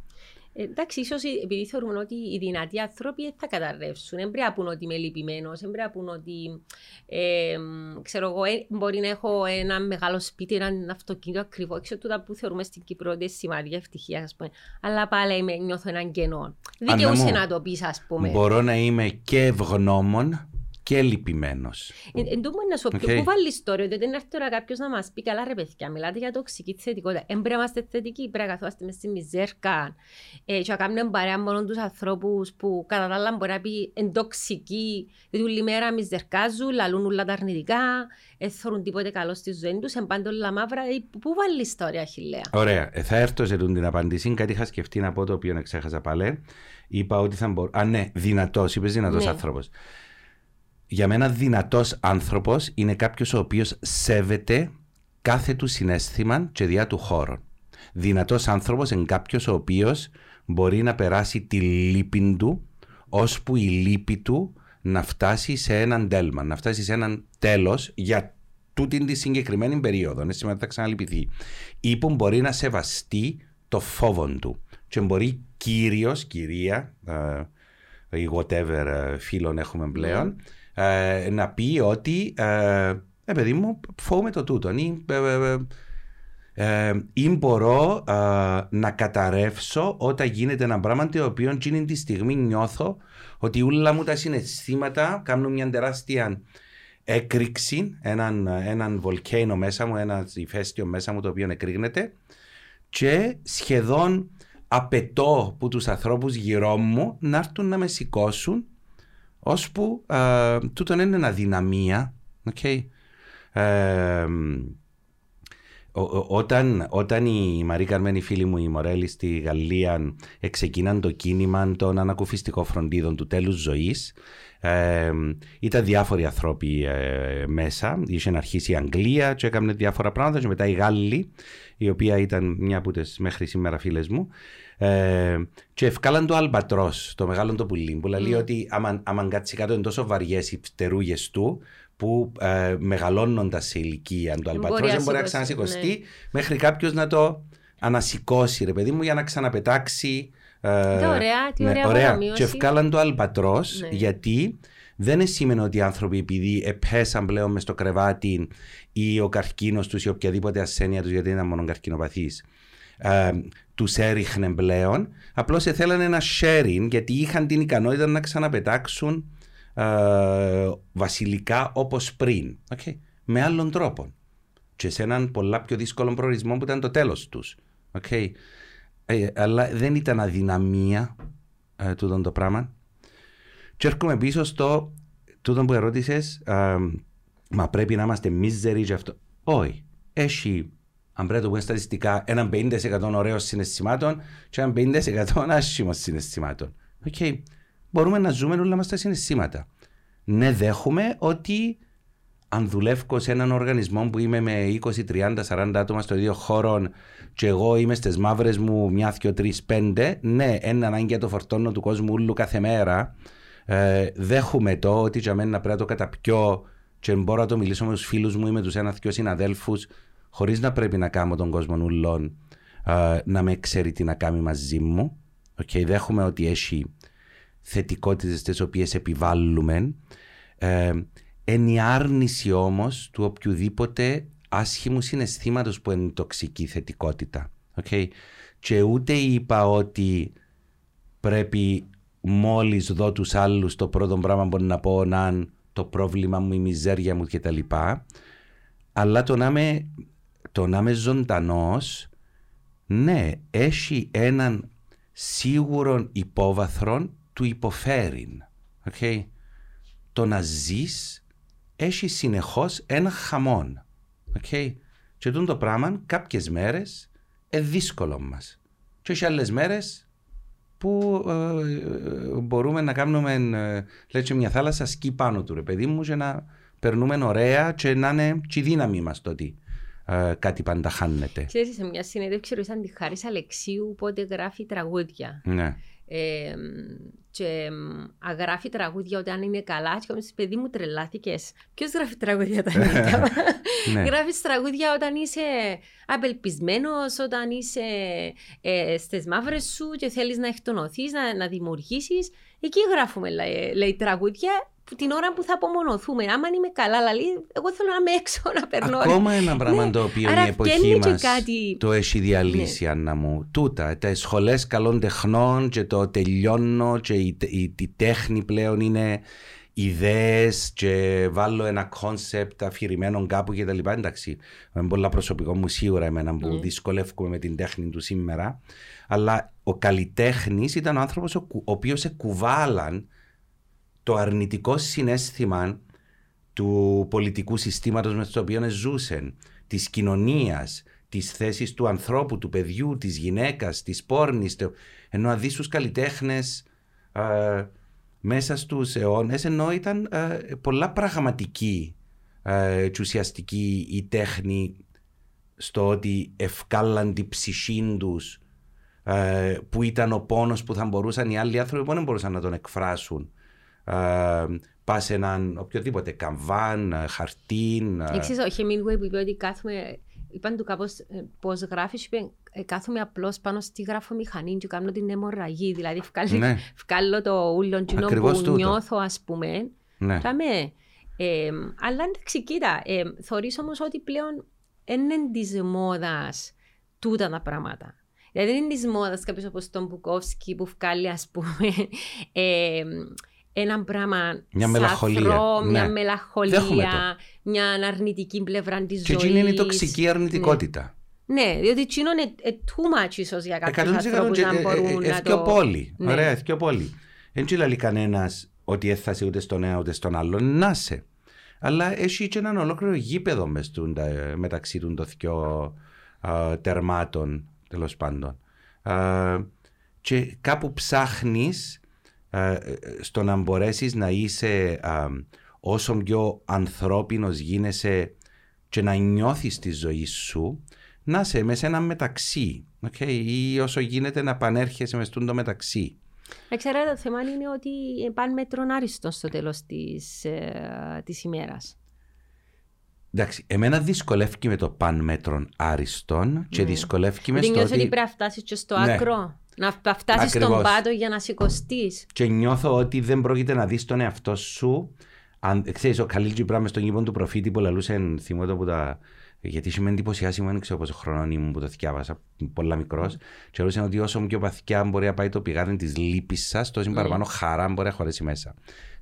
Ε, εντάξει, ίσως επειδή θεωρούμε ότι οι δυνατοί άνθρωποι θα καταρρεύσουν. Δεν πρέπει να πούνε ότι είμαι λυπημένος, δεν πρέπει να πούνε ότι. Ε, ξέρω εγώ, μπορεί να έχω ένα μεγάλο σπίτι, ένα αυτοκίνητο ακριβώ. Ξέρω τούτα που θεωρούμε στην Κύπρο ότι είναι σημαντική ευτυχία, ας πούμε. Αλλά πάλι είμαι, νιώθω έναν κενό. Δικαιούσε να το πεις, ας πούμε. Μπορώ να είμαι και ευγνώμων και λυπημένος. Εν τω να σου πει, πού βάλει τώρα, ότι δεν έρθει τώρα κάποιος να μας πει καλά, ρε παιδιά, μιλάτε για τοξική θετικότητα. Δεν πρέπει να είμαστε θετικοί, πρέπει να καθόμαστε μες στη μιζέρκα. Ε, και να κάνουμε παρέα μόνο τους ανθρώπους που κατά τα άλλα μπορεί να πει εντοξικοί, γιατί όλη μέρα μιζερκάζουν, λαλούν όλα τα αρνητικά, δεν θέλουν τίποτε καλό στη ζωή τους, εμπάντω όλα μαύρα. Ε, πού βάλει τώρα, Αχηλέα. Ωραία, ε, θα έρθω σε την απάντηση. Κάτι είχα σκεφτεί να πω το οποίο ξέχασα πάλι. Είπα ότι θα μπορώ. Α, ναι, δυνατός, είπες δυνατός ναι. άνθρωπος για μένα δυνατός άνθρωπος είναι κάποιος ο οποίος σέβεται κάθε του συνέστημα και διά του χώρου. Δυνατός άνθρωπος είναι κάποιος ο οποίος μπορεί να περάσει τη λύπη του ώσπου η λύπη του να φτάσει σε έναν τέλμα, να φτάσει σε έναν τέλος για τούτη τη συγκεκριμένη περίοδο. Είναι σημαντικό να ξαναλυπηθεί. Ή που μπορεί να σεβαστεί το φόβο του. Και μπορεί κύριο, κυρία, ε, ή whatever ε, φίλων έχουμε πλέον, ε, να πει ότι ε, ε, παιδί μου, φοβούμαι το τούτο. Ή, ε, ε, ή μπορώ να καταρρεύσω όταν γίνεται ένα πράγμα το οποίο εκείνη τη στιγμή νιώθω ότι όλα μου τα συναισθήματα κάνουν μια τεράστια έκρηξη, έναν, έναν βολκέινο μέσα μου, ένα ηφαίστειο μέσα μου το οποίο εκρήγνεται και σχεδόν απαιτώ που τους ανθρώπους γύρω μου να έρθουν να με σηκώσουν ώσπου ε, τούτο είναι ένα δυναμία. Okay. Ε, όταν, όταν η Μαρή Καρμένη, φίλη μου, η Μορέλη στη Γαλλία, ξεκίναν το κίνημα των ανακουφιστικών φροντίδων του τέλους ζωής, ε, ήταν διάφοροι άνθρωποι ε, μέσα. Είχε αρχίσει η Αγγλία και έκανε διάφορα πράγματα, και μετά η Γάλλη, η οποία ήταν μια από τις μέχρι σήμερα φίλες μου. Ε, και ευκάλαν το αλμπατρός, το μεγάλο το πουλί, που λέει mm. ότι άμα, άμα κάτσει κάτω είναι τόσο βαριές οι φτερούγες του, που ε, μεγαλώνοντα σε ηλικία το μπορεί αλμπατρός να δεν μπορεί να σηκώσει, ξανασηκωστεί ναι. μέχρι κάποιος να το ανασηκώσει ρε παιδί μου για να ξαναπετάξει ε, Τι ωραία, τι ωραία παρομοίωση. και ευκάλαν το αλμπατρός Ναι. γιατί δεν σημαίνει ότι οι άνθρωποι επειδή επέσαν πλέον μες στο κρεβάτι ή ο καρκίνος τους ή οποιαδήποτε ασθένεια τους, γιατί ήταν μόνο καρκινοπαθή, ε, τους έριχνε πλέον. Απλώς θέλανε ένα sharing γιατί είχαν την ικανότητα να ξαναπετάξουν ε, βασιλικά όπως πριν. Okay. Με άλλον τρόπο. Και σε έναν πολλά πιο δύσκολο προορισμό που ήταν το τέλος τους. Okay. Ε, αλλά δεν ήταν αδυναμία ε, τούτο το πράγμα. Και έρχομαι πίσω στο τούτο που ερώτησες, μα πρέπει να είμαστε μίζεροι και αυτό. Όχι. Έχει, αν πρέπει να το πούμε στατιστικά, έναν 50% ωραίων συναισθημάτων και έναν 50% άσχημων συναισθημάτων. Okay. Μπορούμε να ζούμε όλα μας τα συναισθήματα. Ναι, δέχομαι ότι αν δουλεύω σε έναν οργανισμό που είμαι με 20, 30, 40 άτομα στο ίδιο χώρο και εγώ είμαι στις μαύρες μου μια, δυο, τρεις, πέντε, ναι, ένα ανάγκη για το φορτώνω του κόσμου ούλου κάθε μέρα. Ε, δέχομαι το ότι για μένα πρέπει να το καταπιώ και μπορώ να το μιλήσω με τους φίλους μου ή με τους ένα-δυο συναδέλφους, χωρίς να πρέπει να κάνω τον κόσμο ούλων ε, να με ξέρει τι να κάνει μαζί μου. Okay, δέχομαι ότι έχει θετικότητες τις οποίες επιβάλλουμε. Ε, εν η άρνηση όμως του οποιοδήποτε άσχημου συναισθήματος που είναι η τοξική θετικότητα. Okay. Και ούτε είπα ότι πρέπει μόλις δω τους άλλους το πρώτο πράγμα που να πω να είναι το πρόβλημα μου, η μιζέρια μου κτλ. Αλλά το να είμαι, το να είμαι ζωντανός, ναι, έχει έναν σίγουρο υπόβαθρο του υποφέρειν. Okay; Το να ζεις έχει συνεχώς ένα χαμόν. Okay; Και τούτο το πράγμα κάποιες μέρες είναι δύσκολο μας. Και έχει άλλες μέρες που ε, μπορούμε να κάνουμε ε, λέτε, μια θάλασσα σκι πάνω του ρε παιδί μου και να περνούμε ωραία και να είναι και η δύναμη μας το ότι ε, κάτι πάντα χάνεται. Ξέρεις, σε μια συνέντευξη ρωτήσαν τη Χάρης Αλεξίου πότε γράφει τραγούδια. Ναι. Ε, και μ, γράφει τραγούδια όταν είναι καλά. Και όμως, παιδί μου, τρελάθηκες. Ποιος γράφει τραγούδια όταν είναι καλά; Ναι. Γράφεις τραγούδια όταν είσαι απελπισμένος, όταν είσαι ε, στις μαύρες σου και θέλεις να εκτονωθείς, να, να δημιουργήσεις. Εκεί γράφουμε, λέει, λέει, τραγούδια που την ώρα που θα απομονωθούμε. Άμα είμαι καλά, αλλά λέει, εγώ θέλω να είμαι έξω, να περνώ. Ακόμα ένα πράγμα Ναι. το οποίο Άρα η εποχή βγαίνει και μας κάτι- το έχει διαλύσει, Ναι. Άννα μου. Τούτα, τα σχολές καλών τεχνών και το τελειώνω και η, η, η τέχνη πλέον είναι ιδέες και βάλω ένα concept αφηρημένο κάπου και τα λοιπά. Εντάξει, είναι πολλά προσωπικό μου σίγουρα εμένα που Ναι. δυσκολεύομαι με την τέχνη του σήμερα. Αλλά ο καλλιτέχνης ήταν ο άνθρωπος ο, κου- ο οποίος εκουβάλαν το αρνητικό συναίσθημα του πολιτικού συστήματος μες στο οποίο ζούσαν, της κοινωνίας, της θέσης του ανθρώπου, του παιδιού, της γυναίκας, της πόρνης, το... ενώ αδείς στους καλλιτέχνες ε, μέσα στους αιώνες, ενώ ήταν ε, πολλά πραγματική ε, και ουσιαστική η τέχνη στο ότι ευκάλαν την ψυχή τους ε, που ήταν ο πόνος που θα μπορούσαν οι άλλοι άνθρωποι που δεν μπορούσαν να τον εκφράσουν. Ε, πας σε έναν οποιοδήποτε καμβάν, ε, χαρτίν. ε, Ξέρεις, ο Χεμίνγκουεϊ που είπε ότι κάθομαι, είπαν του κάπως ε, πώς γράφεις, είπε ε, κάθομαι απλώς πάνω στη γραφομηχανή και κάνω την αιμορραγή, δηλαδή βγάλω, Ναι. βγάλω το ούλον κοινό Ακριβώς που τούτο. νιώθω ας πούμε. ναι. Κάμε. Ε, αλλά εντάξει, κοίτα, ε, θεωρείς όμως ότι πλέον δεν είναι της μόδας τούτα τα πράγματα. Δηλαδή δεν είναι της μόδας κάποιος όπως τον Μπουκόφσκι που βγάλει ας πούμε ε, ένα πράγμα Μια μελαγχολία, σαθρό, ναι. μια Δέχομαι μελαγχολία, μια αρνητική πλευρά της Και ζωής. εκείνη είναι η τοξική αρνητικότητα. Ναι, διότι εκείνο είναι ε, too much ίσως για κάποιους 100% ανθρώπους και, να ε, μπορούν ε, να εθκιο το... πόλη. Ναι. Ωραία, εθκιο πόλη. Δεν λέει κανένας ότι έφτασε ούτε στον ένα ούτε στον άλλον. Να σε. Αλλά έχει και έναν ολόκληρο γήπεδο μες του, τα- μεταξύ των δυο α, τερμάτων, τέλος πάντων. Α, και κάπου ψάχνεις α, στο να μπορέσεις να είσαι α, όσο πιο ανθρώπινος γίνεσαι και να νιώθεις τη ζωή σου να είσαι μέσα σε ένα μεταξύ okay? ή όσο γίνεται να πανέρχεσαι μες το μεταξύ. Εξαιρετικά το θέμα είναι ότι πάνε μέτρον άριστον στο τέλος της, ε, της ημέρας. Εντάξει, εμένα δυσκολεύει με το παν μέτρων άριστον και Ναι. δυσκολεύει μες Δεν στο νιώθω ότι ότι... πρέπει να φτάσεις και στο Ναι. άκρο. Να φτάσεις στον Ακριβώς. πάτο για να σηκωστείς. Και νιώθω ότι δεν πρόκειται να δεις τον εαυτό σου. Αν, ξέρεις, ο Καλίλ Τζιμπρά μες στον γήπον του προφήτη που λαλούσε θυμό που τα... Γιατί είχε με εντυπωσιάσει μου, δεν ξέρω πόσο χρόνο ήμουν που το θυκιάβασα, πολλά μικρός. Και λαλούσε ότι όσο πιο παθηκιά μπορεί να πάει το πηγάδι της λύπης σας, τόσο παραπάνω χαρά μπορεί να χωρέσει μέσα.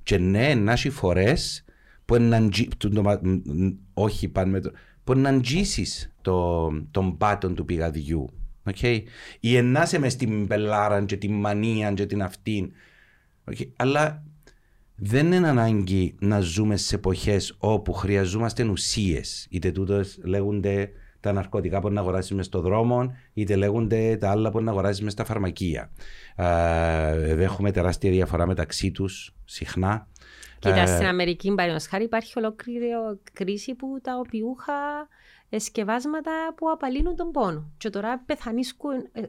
Και ναι, να έχει φορές που να αγγί- του- το μα- μ, μ, όχι πάνε με το, που να αγγίσεις το, τον πάτον του πηγαδιού. Okay. Ή ενάσαι μες στην πελάρα και την μανία και την αυτήν. Okay. Αλλά δεν είναι ανάγκη να ζούμε σε εποχές όπου χρειαζόμαστε ουσίες. Είτε τούτο λέγονται τα ναρκωτικά που να αγοράσεις μες στο δρόμο, είτε λέγονται τα άλλα που να αγοράσεις μες στα φαρμακεία. Ε, έχουμε τεράστια διαφορά μεταξύ τους συχνά. Κοίτα, Ε, στην Αμερική, παραδείγματος χάρη, υπάρχει ολόκληρη κρίση που τα οπιούχα σκευάσματα που απαλύνουν τον πόνο. Και τώρα πεθανίσκουν. ε, ε,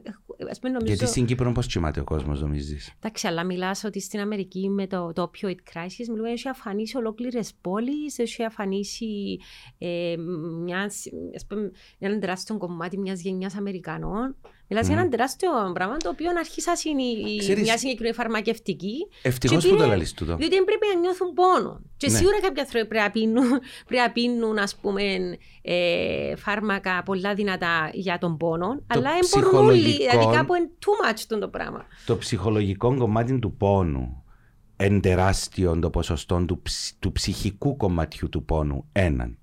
ας πούμε, νομίζω... Γιατί στην Κύπρο πώς κοιμάται ο κόσμος νομίζεις; Εντάξει, αλλά μιλάς ότι στην Αμερική με το, το opioid crisis μιλούμε έχει αφανίσει ολόκληρες πόλεις, έχει αφανίσει ε, μιας, ας πούμε, ένα τεράστιο κομμάτι μιας γενιάς Αμερικανών. Μιλάς για ένα τεράστιο πράγμα το οποίο αρχίσα είναι η- η- Ξέρεις- μια συγκεκριμένη φαρμακευτική. Ευτυχώς και που το πήρε- λαλείς τούτο. Διότι δεν πρέπει να νιώθουν πόνο. Και Ναι. σίγουρα κάποιοι άνθρωποι πρέπει να πίνουν, πρέπει να πίνουν ας πούμε, ε, φάρμακα πολλά δυνατά για τον πόνο, αλλά δεν μπορούν όλοι. ψυχολογικό- Δηλαδή κάπου είναι too much το πράγμα. Το ψυχολογικό κομμάτι του πόνου εν τεράστιο το ποσοστό του, ψ- του ψυχικού κομματιού του πόνου. Έναν.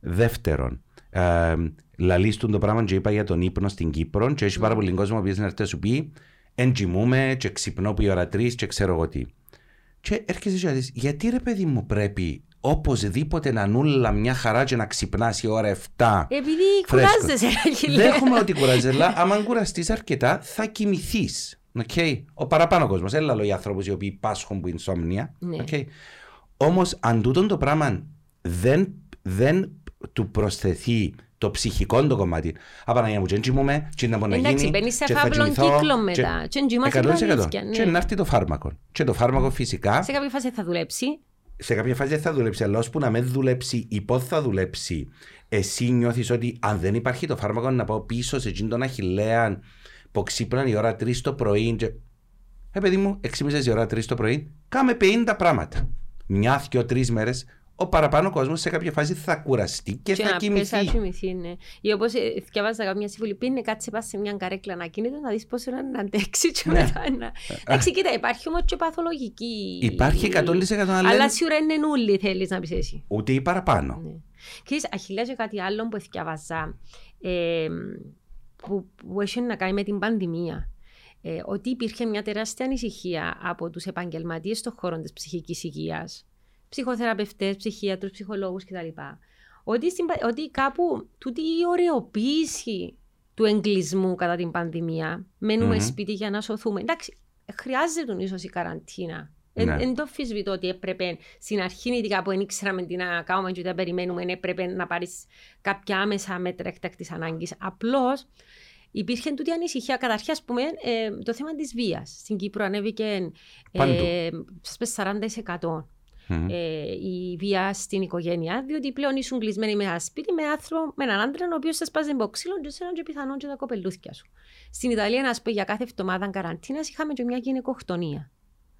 Δεύτερον, ε, λαλίστουν το πράγμα και είπα για τον ύπνο στην Κύπρο και έχει πάρα πολύ κόσμο που να έρθει να σου πει εν κοιμούμαι και ξυπνώ που η ώρα τρεις και ξέρω εγώ τι. Και έρχεσαι και λες, γιατί ρε παιδί μου πρέπει οπωσδήποτε να νουλα μια χαρά και να ξυπνάς η ώρα 7 Επειδή Φρέσκος. κουράζεσαι, Αγγελία. Δέχομαι ότι κουράζει, αλλά άμα κουραστείς αρκετά, θα κοιμηθείς. Okay. Ο παραπάνω κόσμος. Έλα λέω για ανθρώπου οι οποίοι πάσχουν που insomnia. Ναι. Okay. Όμως, αν τούτον το πράγμα δεν, δεν του προσθεθεί το ψυχικό το κομμάτι. Απαναγία μου, και μου και να μπορεί να Εντάξει, γίνει. μπαίνεις σε και θα φαύλον κοιμηθώ, κύκλο μετά. Και εντζυμάσαι τα 100%. αλήθεια, ναι. Και να έρθει το φάρμακο. Και το φάρμακο φυσικά Σε κάποια φάση θα δουλέψει. σε κάποια φάση δεν θα δουλέψει, αλλά ώσπου να με δουλέψει ή πώς θα δουλέψει, εσύ νιώθεις ότι αν δεν υπάρχει το φάρμακο να πάω πίσω σε εκείνον τον αχηλέα που ξύπναν η ώρα 3 το πρωί. Και... Ε, παιδί μου, εξήμιζε η ώρα 3 το πρωί, κάμε 50 πράγματα. Μια, δυο, τρεις μέρες, ο παραπάνω κόσμος σε κάποια φάση θα κουραστεί και, Και θα να πες θα κοιμηθεί. κοιμηθεί, ναι. Ή όπως ε, διάβαζα κάποια συμβουλή, πήγαινε κάτσε πας σε μια καρέκλα ανακίνητο να δεις πόσο είναι να αντέξει και Ναι. μετά να... Εντάξει, κοίτα, υπάρχει όμως και παθολογική... Υπάρχει 100% αλλά Αλλά σίγουρα είναι νουλή θέλεις να πεις εσύ. ούτε ή παραπάνω. Ναι. Ξέρεις, Αχιλέα και κάτι άλλο που διάβαζα, ε, που, που έχει να κάνει με την πανδημία. Ε, ότι υπήρχε μια τεράστια ανησυχία από τους επαγγελματίες στον χώρο της ψυχικής υγείας, ψυχοθεραπευτές, ψυχίατρους, ψυχολόγους κτλ. Ότι, στην, πα- ότι κάπου τούτη η ωρεοποίηση του εγκλισμού κατά την πανδημία, μένουμε Μμμ. σπίτι για να σωθούμε. Εντάξει, χρειάζεται ίσως η καραντίνα. Δεν Ναι. ναι. το αμφισβητώ ότι έπρεπε στην αρχή, ειδικά που δεν ήξεραμε τι να κάνουμε και τι να περιμένουμε, έπρεπε να πάρεις κάποια άμεσα μέτρα έκτακτη ανάγκης. Απλώς υπήρχε τούτη ανησυχία. Καταρχήν, ας πούμε, ε, το θέμα της βίας. Στην Κύπρο ανέβηκε Παντού. ε, σας πες 40% Μμμ. ε, η βία στην οικογένεια, διότι πλέον ήσουν κλεισμένοι με ένα σπίτι με άνθρωπο, με έναν άντρα, ο οποίος σας πάζει μποξίλον και σε και πιθανόν και τα κοπελούθια σου. Στην Ιταλία, να πούμε, για κάθε εβδομάδα καραντίνας είχαμε και μια γυναικοκτονία.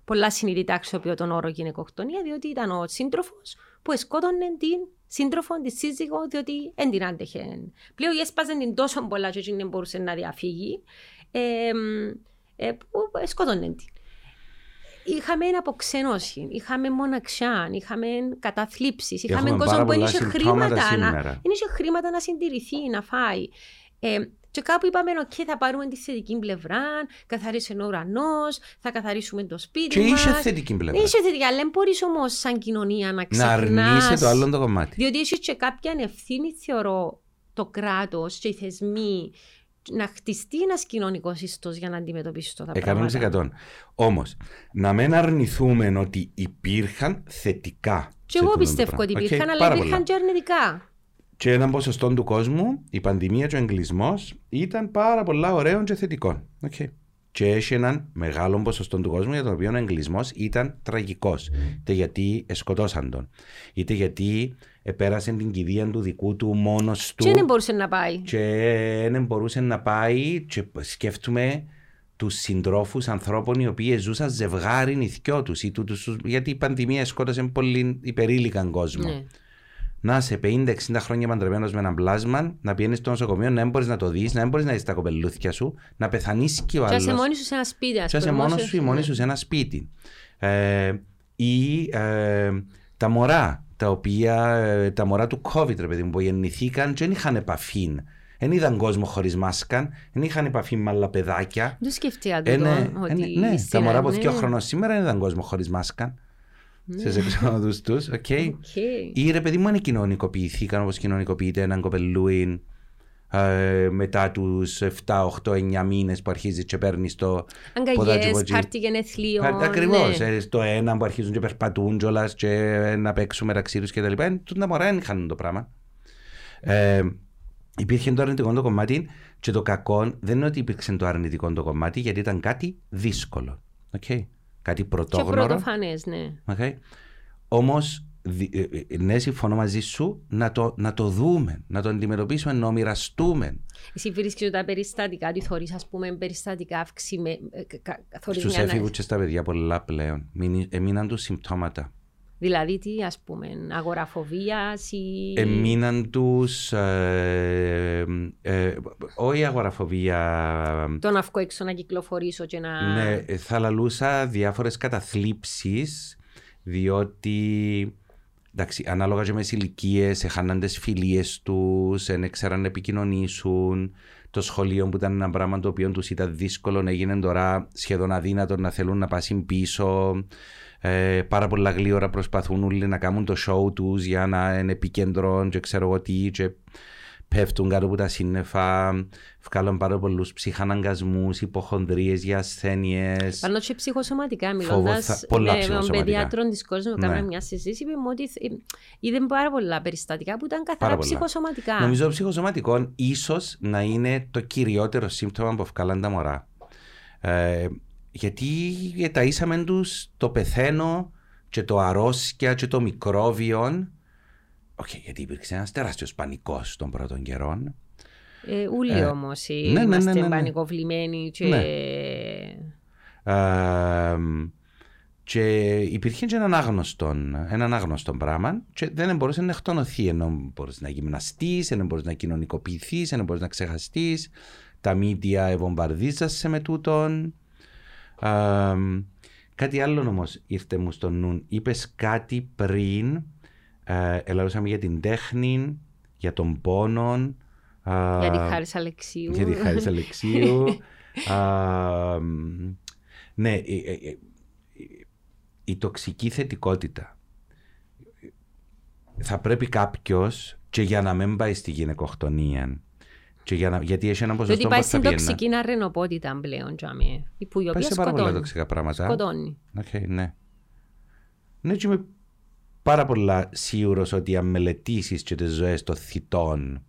Πολλά συνειδητά αξιοποιώ τον όρο γυναικοκτονία, διότι ήταν ο σύντροφος που σκότωνε την σύντροφο, τη σύζυγο, διότι δεν την άντεχε. Πλέον έσπαζε την τόσο πολλά και δεν μπορούσε να διαφύγει, ε, ε, που σκότωνε την. Είχαμε αποξένωση, είχαμε μοναξιά, είχαμε καταθλίψεις, είχαμε Έχουμε κόσμο πάρα που δεν πολλά είχε συμπτώματα χρήματα, να, σήμερα. δεν είχε χρήματα να συντηρηθεί, να φάει. Ε, και κάπου είπαμε, οκ, θα πάρουμε τη θετική πλευρά, καθαρίσει ο ουρανός, θα καθαρίσουμε το σπίτι Και μας. είχε θετική πλευρά. Είσαι θετική, αλλά δεν μπορείς όμως σαν κοινωνία να Να ξεχνάς. αρνείσαι το άλλο το κομμάτι. Διότι έχεις και κάποια ευθύνη, θεωρώ, το κράτος και οι θεσμοί να χτιστεί ένας κοινωνικός ιστός για να αντιμετωπίσει τα πράγματα. 100%. Όμως, να μην αρνηθούμε ότι υπήρχαν θετικά. Και σε εγώ τούτο το πιστεύω πράγμα. ότι Οκ, υπήρχαν, αλλά πάρα υπήρχαν πολλά. και αρνητικά. Και έναν ποσοστό του κόσμου, η πανδημία και ο εγκλισμός ήταν πάρα πολλά ωραίον και θετικών. Οκ. Και έχει έναν μεγάλο ποσοστό του κόσμου για τον οποίο ο εγκλισμός ήταν τραγικός. Είτε γιατί σκοτώσαν τον, είτε γιατί επέρασε την κηδεία του δικού του μόνος του. Και δεν μπορούσε να πάει. Και δεν μπορούσε να πάει. Και σκέφτομαι τους συντρόφους ανθρώπων οι οποίοι ζούσαν ζευγάρι οι δκυο τους. Γιατί η πανδημία σκότωσε πολύ υπερήλικαν κόσμο. Ναι. Να είσαι 50-60 χρόνια παντρεμένος με ένα πλάσμα, να πηγαίνεις στο νοσοκομείο, να μην μπορείς να το δεις, να μην μπορείς να δει τα κοπελούθια σου, να πεθανίσει και ο άλλο. Και είσαι μόνη σου σε ένα σπίτι, ας πούμε. Και είσαι μόνος σου ή μόνη σου σε ένα σπίτι. Ε, ή ε, τα μωρά, τα οποία, ε, τα μωρά του COVID, ρε παιδί μου, που γεννηθήκαν και δεν είχαν επαφή. Δεν είδαν κόσμο χωρίς μάσκα, δεν είχαν επαφή με άλλα παιδάκια. Δεν σκέφτηκα το. ναι, ναι, τα μωρά από δύο χρόνια σήμερα δεν είδαν κόσμο χωρίς μάσκα. Ναι. Στις εξόδους τους, οκ. Ή ρε παιδί μου, αν κοινωνικοποιηθήκαν όπως κοινωνικοποιείται έναν κοπελούιν ε, μετά τους 7, 8, 9 μήνες που αρχίζει και παίρνεις το. Αγκαλιές, πάρτι γενεθλίων. Ακριβώς. Ναι. Ε, στο ένα που αρχίζουν και περπατούν κιόλας και να παίξουν μεταξύ τους κτλ. Τα μωρά δεν είχαν το πράγμα. Ε, υπήρχε το αρνητικό το κομμάτι και το κακό δεν είναι ότι υπήρξε το αρνητικό το κομμάτι γιατί ήταν κάτι δύσκολο. Okay. Κάτι πρωτόγνωρο. Και πρωτοφανές, ναι. Okay. Όμως ε, ε, ναι, συμφωνώ μαζί σου, να το, να το δούμε, να το αντιμετωπίσουμε, να μοιραστούμε. Εσύ βρίσκεις τα περιστατικά, τι θωρείς ας πούμε περιστατικά αυξημε... Ε, Στους έφηβους και στα παιδιά πολλά πλέον, έμειναν τους συμπτώματα. Δηλαδή τι ας πούμε, αγοραφοβίας ή... Εμείναν τους, ε, ε, όχι αγοραφοβία... Το να βγω έξω να κυκλοφορήσω και να... Ναι, θα λαλούσα διάφορες καταθλίψεις, διότι εντάξει, ανάλογα και με τις ηλικίες, έχαναν τις φιλίες τους, δεν ξέραν να επικοινωνήσουν. Το σχολείο που ήταν ένα πράγμα το οποίο τους ήταν δύσκολο, έγινε τώρα σχεδόν αδύνατο να θέλουν να πάσουν πίσω. Ε, πάρα πολλά γλύωρα προσπαθούν όλοι να κάνουν το show τους για να είναι επικεντρών και ξέρω εγώ τι. Και πέφτουν κάτω από τα σύννεφα, βγάλουν πάρα πολλούς ψυχαναγκασμούς, υποχονδρίες για ασθένειες. Πάνω και ψυχοσωματικά, μιλώντας με τον παιδιάτρο της κόσμου, ναι. κάναμε μια συζήτηση, είπαμε ότι είδε πάρα πολλά περιστατικά που ήταν καθαρά ψυχοσωματικά. Νομίζω ψυχοσωματικό ίσως να είναι το κυριότερο σύμπτωμα που βγάλαν τα μωρά. Ε, γιατί τα ήσαμε τους το πεθαίνω και το αρρώσκια και το μικρόβιο όχι, γιατί υπήρξε ένας τεράστιος πανικός των πρώτων καιρών. Ε, ούλοι ε, όμως ναι, ναι, είμαστε ναι, ναι, ναι, πανικοβλημένοι. Και... Ναι. Ε, και υπήρχε και έναν άγνωστο, έναν άγνωστο πράγμα και δεν μπορούσε να εκτονωθεί ενώ μπορείς να γυμναστείς, ενώ μπορείς να κοινωνικοποιηθείς, ενώ μπορείς να ξεχαστείς. Τα μίδια ευομβαρδίζασαι με τούτον. Ε, κάτι άλλο όμως ήρθε μου στο νου. Είπες κάτι πριν ε, ελαλούσαμε για την τέχνη, για τον πόνο. Για τη Χάρη Αλεξίου. Για τη Χάρη Αλεξίου. ναι, η, η, η, τοξική θετικότητα. Θα πρέπει κάποιος και για να μην πάει στη γυναικοκτονία και για να, γιατί έχει ένα ποσοστό που πάει στην τοξική αρενοπότητα πλέον, Τζάμι. Πάει σε πάρα πολλά τοξικά πράγματα. Σκοτώνει. Okay, ναι. Ναι, και πάρα πολλά σίγουρος ότι αν μελετήσεις και τις ζωές των θητών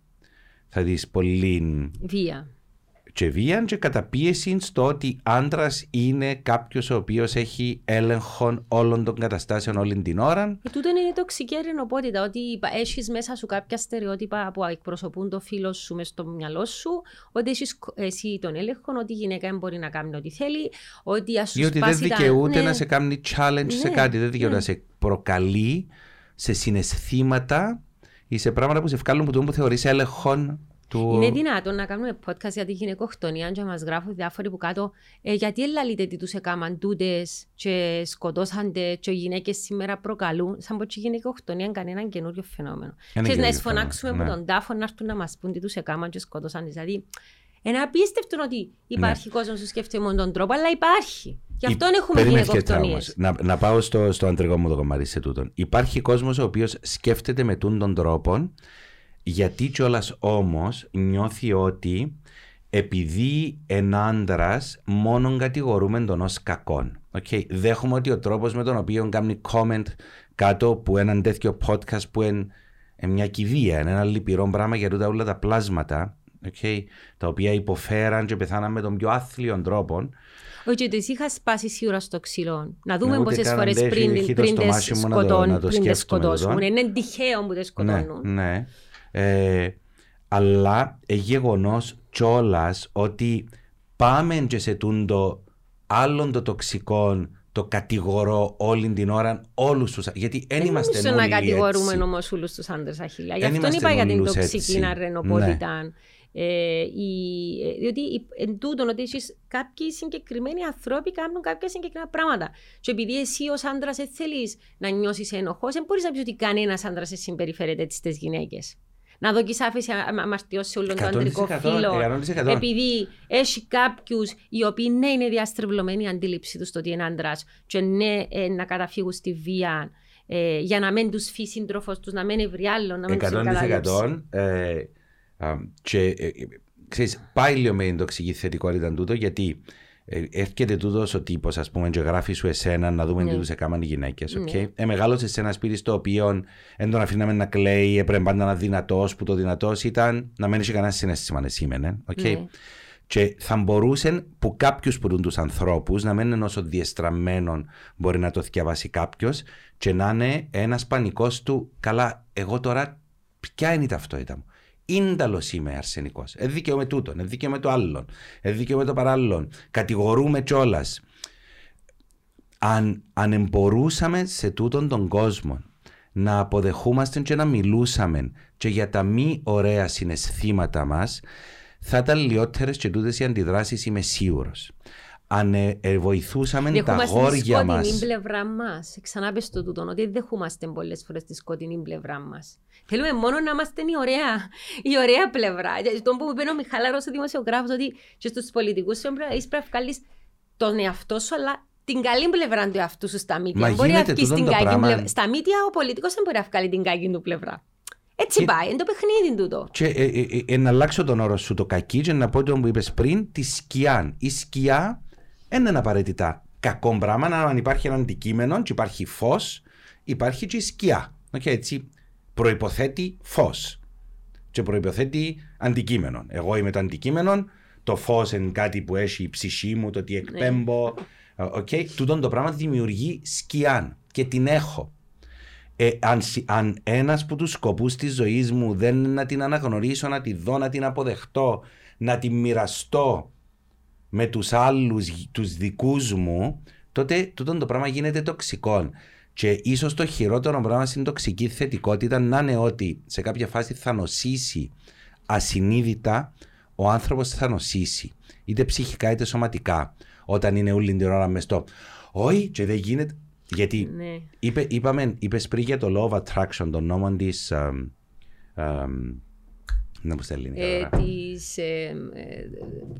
θα δεις πολύ. Βία. Και βία και καταπίεση στο ότι άντρας είναι κάποιος ο οποίος έχει έλεγχο όλων των καταστάσεων όλη την ώρα. Και τούτο είναι η τοξική ερενοπότητα. Ότι έχεις μέσα σου κάποια στερεότυπα που εκπροσωπούν το φίλο σου μες στο μυαλό σου, ότι έχεις εσύ τον έλεγχο, ότι η γυναίκα μπορεί να κάνει ό,τι θέλει, ότι ας σου Ή ότι δεν δικαιούται ναι. να σε κάνει challenge ναι. σε κάτι, δεν δικαιούται ναι. να σε προκαλεί σε συναισθήματα ή σε πράγματα που σε βγάλουν που το που θεωρείς έλεγχο του... Είναι δυνατόν να κάνουμε podcast για τη γυναικοκτονία και μας γράφουν διάφοροι που κάτω ε, γιατί ελαλείτε τι τους έκαναν τούτες και σκοτώσαντε και οι γυναίκες σήμερα προκαλούν σαν πως και η γυναικοκτονία είναι κανένα καινούριο φαινόμενο. Και να εισφωνάξουμε ναι. από τον τάφο να έρθουν να μας πούν τι τους έκαναν και σκοτώσαν. Δηλαδή είναι απίστευτο ότι υπάρχει ναι. κόσμος που σκέφτεται με τον τρόπο, αλλά υπάρχει. Γι' αυτό έχουμε γυναικοκτονίε. Να, να πάω στο, στο αντρικό μου το κομμάτι σε τούτον. Υπάρχει κόσμος ο οποίος σκέφτεται με τον τρόπο, γιατί κιόλας όμως νιώθει ότι επειδή ένα άντρας μόνο κατηγορούμε τον ως κακόν. Okay. Δέχομαι ότι ο τρόπος με τον οποίο κάνει comment κάτω από έναν τέτοιο podcast που είναι μια κηδεία, είναι ένα λυπηρό πράγμα για τούτα όλα τα πλάσματα okay, τα οποία υποφέραν και πεθάναν με τον πιο άθλιο τρόπο. Όχι, ότι είχα σπάσει σίγουρα στο ξύλο. Να δούμε Ναι, πόσες ούτε φορές καν δεν πριν, έχει το πριν στομάχι τις μου να το- σκοτών, να το πριν τις σκέφτομαι σκοτώσουν. τούτο. Είναι τυχαίο που τις Ναι, σκοτώνουν. ναι. Ε, αλλά γεγονός κιόλας ότι πάμε και σε τούντο άλλων το τοξικό το κατηγορώ όλη την ώρα όλους τους γιατί δεν Δεν είμαστε νομίζω να όλοι κατηγορούμε έτσι. όμω όλου τους άντρες αχίλια. Γι' Εν αυτό είμαστε είπα για την όλους τοξική έτσι. αρενοπότητα. Ε, η, ε, διότι η- εν τούτον ότι εσείς κάποιοι συγκεκριμένοι άνθρωποι κάνουν κάποια συγκεκριμένα πράγματα. Και επειδή εσύ ως άντρας δεν θέλεις να νιώσεις ένοχος, δεν μπορείς να πεις ότι κανένας άντρας σε συμπεριφέρεται έτσι στις γυναίκες. Να δω άφηση αμαρτιών σε όλο το 100%, αντρικό φύλλο. 100%. Επειδή έχει κάποιους οι οποίοι ναι είναι διαστρεβλωμένοι η αντίληψη τους στο ότι είναι άντρας, και ναι ε, να καταφύγουν στη βία, ε, για να μην τους φύγει σύντροφος τους, να μην βρει άλλο, να μην τους 100% ε, α, και ε, ε, ξέρεις, πάει λίγο με την τοξική θετικότητα τούτο γιατί ε, έρχεται τούτος ο τύπος, ας πούμε, και γράφει σου εσένα να δούμε Ναι. τι τους έκαναν οι γυναίκες. Ναι. Okay? Ε, μεγάλωσε σε ένα σπίτι στο οποίο δεν τον αφήναμε να κλαίει, έπρεπε πάντα να είναι δυνατός, που το δυνατός ήταν να μην έχει κανένα συνέστημα, εσύ σήμαινε. Okay? Ναι. Και θα μπορούσε που κάποιους που τους ανθρώπους να μην είναι όσο διεστραμμένο μπορεί να το διαβάσει κάποιος και να είναι ένας πανικός του. Καλά, εγώ τώρα ποια είναι η ταυτότητα μου; Ίνταλος είμαι αρσενικός. Εδίκαιο με τούτον, εδίκαιο με το άλλον, εδίκαιο με το παράλληλον. Κατηγορούμε κιόλας. Αν, αν μπορούσαμε σε τούτον τον κόσμο να αποδεχούμαστε και να μιλούσαμε και για τα μη ωραία συναισθήματα μας, θα ήταν λιότερες και τούτες οι αντιδράσεις, είμαι σίγουρος. Αν ε, ε, βοηθούσαμε τα Δεχόμαστε τη αγόρια μας. σκοτεινή πλευρά μας. Ξανά πες το τούτο, ότι δεν δεχόμαστε πολλές φορές τη σκοτεινή πλευρά μας. Θέλουμε μόνο να είμαστε η ωραία, η ωραία πλευρά. Και Το που μου είπε ο Μιχάλαρος, ο δημοσιογράφος, ότι και στους πολιτικούς σου πρέπει να βγάλεις τον εαυτό σου, αλλά την καλή πλευρά του εαυτού σου στα μύτια. Μα Μπορεί να γίνεται βγεις τούτον την το κακή πράγμα. πλευρά. Στα μύτια ο πολιτικός δεν μπορεί να βγάλει την κακή του πλευρά. Έτσι Και- πάει, είναι το παιχνίδι τούτο. Και ε, ε, ε, ε, να αλλάξω τον όρο σου το κακή και να πω το που είπες πριν, τη σκιά. Η σκιά δεν είναι απαραίτητα κακό πράγμα. Αν υπάρχει ένα αντικείμενο και υπάρχει φως, υπάρχει και η σκιά. Okay, έτσι προποθέτει φως. Και προποθέτει αντικείμενο. Εγώ είμαι το αντικείμενο, το φως είναι κάτι που έχει η ψυχή μου, το ότι εκπέμπω. Okay, τούτον το πράγμα δημιουργεί σκιά και την έχω. Ε, αν, συ- αν ένας από τους σκοπούς της ζωής μου δεν είναι να την αναγνωρίσω, να τη δω, να την αποδεχτώ, να την μοιραστώ με τους άλλους, γ- τους δικούς μου, τότε τούτο το πράγμα γίνεται τοξικό. Και ίσως το χειρότερο πράγμα στην τοξική θετικότητα να είναι ότι σε κάποια φάση θα νοσήσει ασυνείδητα, ο άνθρωπος θα νοσήσει, είτε ψυχικά είτε σωματικά, όταν είναι όλη την ώρα μες στο «Όχι και δεν γίνεται». Γιατί Ναι. Είπε, είπαμε, είπες πριν για το law of attraction, τον νόμο της... εμ, εμ, να μου στέλνει Ε, της, ε, ε,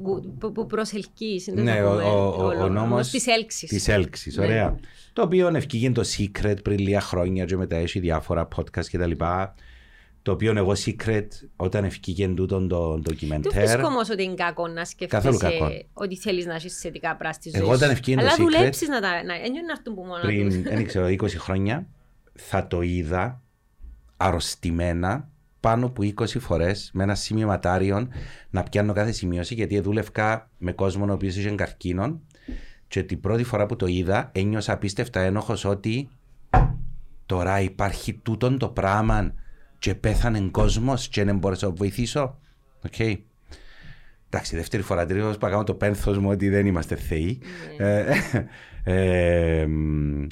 που, που, που προσελκύει. είναι το Ναι, ο, πούμε, ο, ο, ο νόμος νόμος της έλξης. της έλξης, Ναι. ωραία. Το οποίο ευκήγε το Secret πριν λίγα χρόνια και μετά έχει διάφορα podcast και τα λοιπά. Το οποίο εγώ Secret όταν ευκήγε τούτον το Δεν ντοκιμεντέρ. βρίσκω όμως ότι είναι κακό να Καθόλου σκεφτείς κακό. ότι θέλεις να έχεις θετικά πράγματα στη ζωή Εγώ σου. όταν ευκήγε το Αλλά Secret, δουλέψεις να τα. Να, δεν είναι να έρθουν που μόνο πριν, τους. δεν ξέρω, 20 χρόνια, θα το είδα αρρωστημένα πάνω από 20 φορές με ένα σημειωματάριο να πιάνω κάθε σημείωση γιατί δούλευκα με κόσμο ο οποίος είχε καρκίνο και την πρώτη φορά που το είδα ένιωσα απίστευτα ένοχος ότι τώρα υπάρχει τούτον το πράγμα και πέθανε κόσμος και δεν μπορούσα να βοηθήσω. Οκ. Εντάξει, δεύτερη φορά τρίτος παγάμε το πένθος μου ότι δεν είμαστε θεοί. Ε, ε, μ,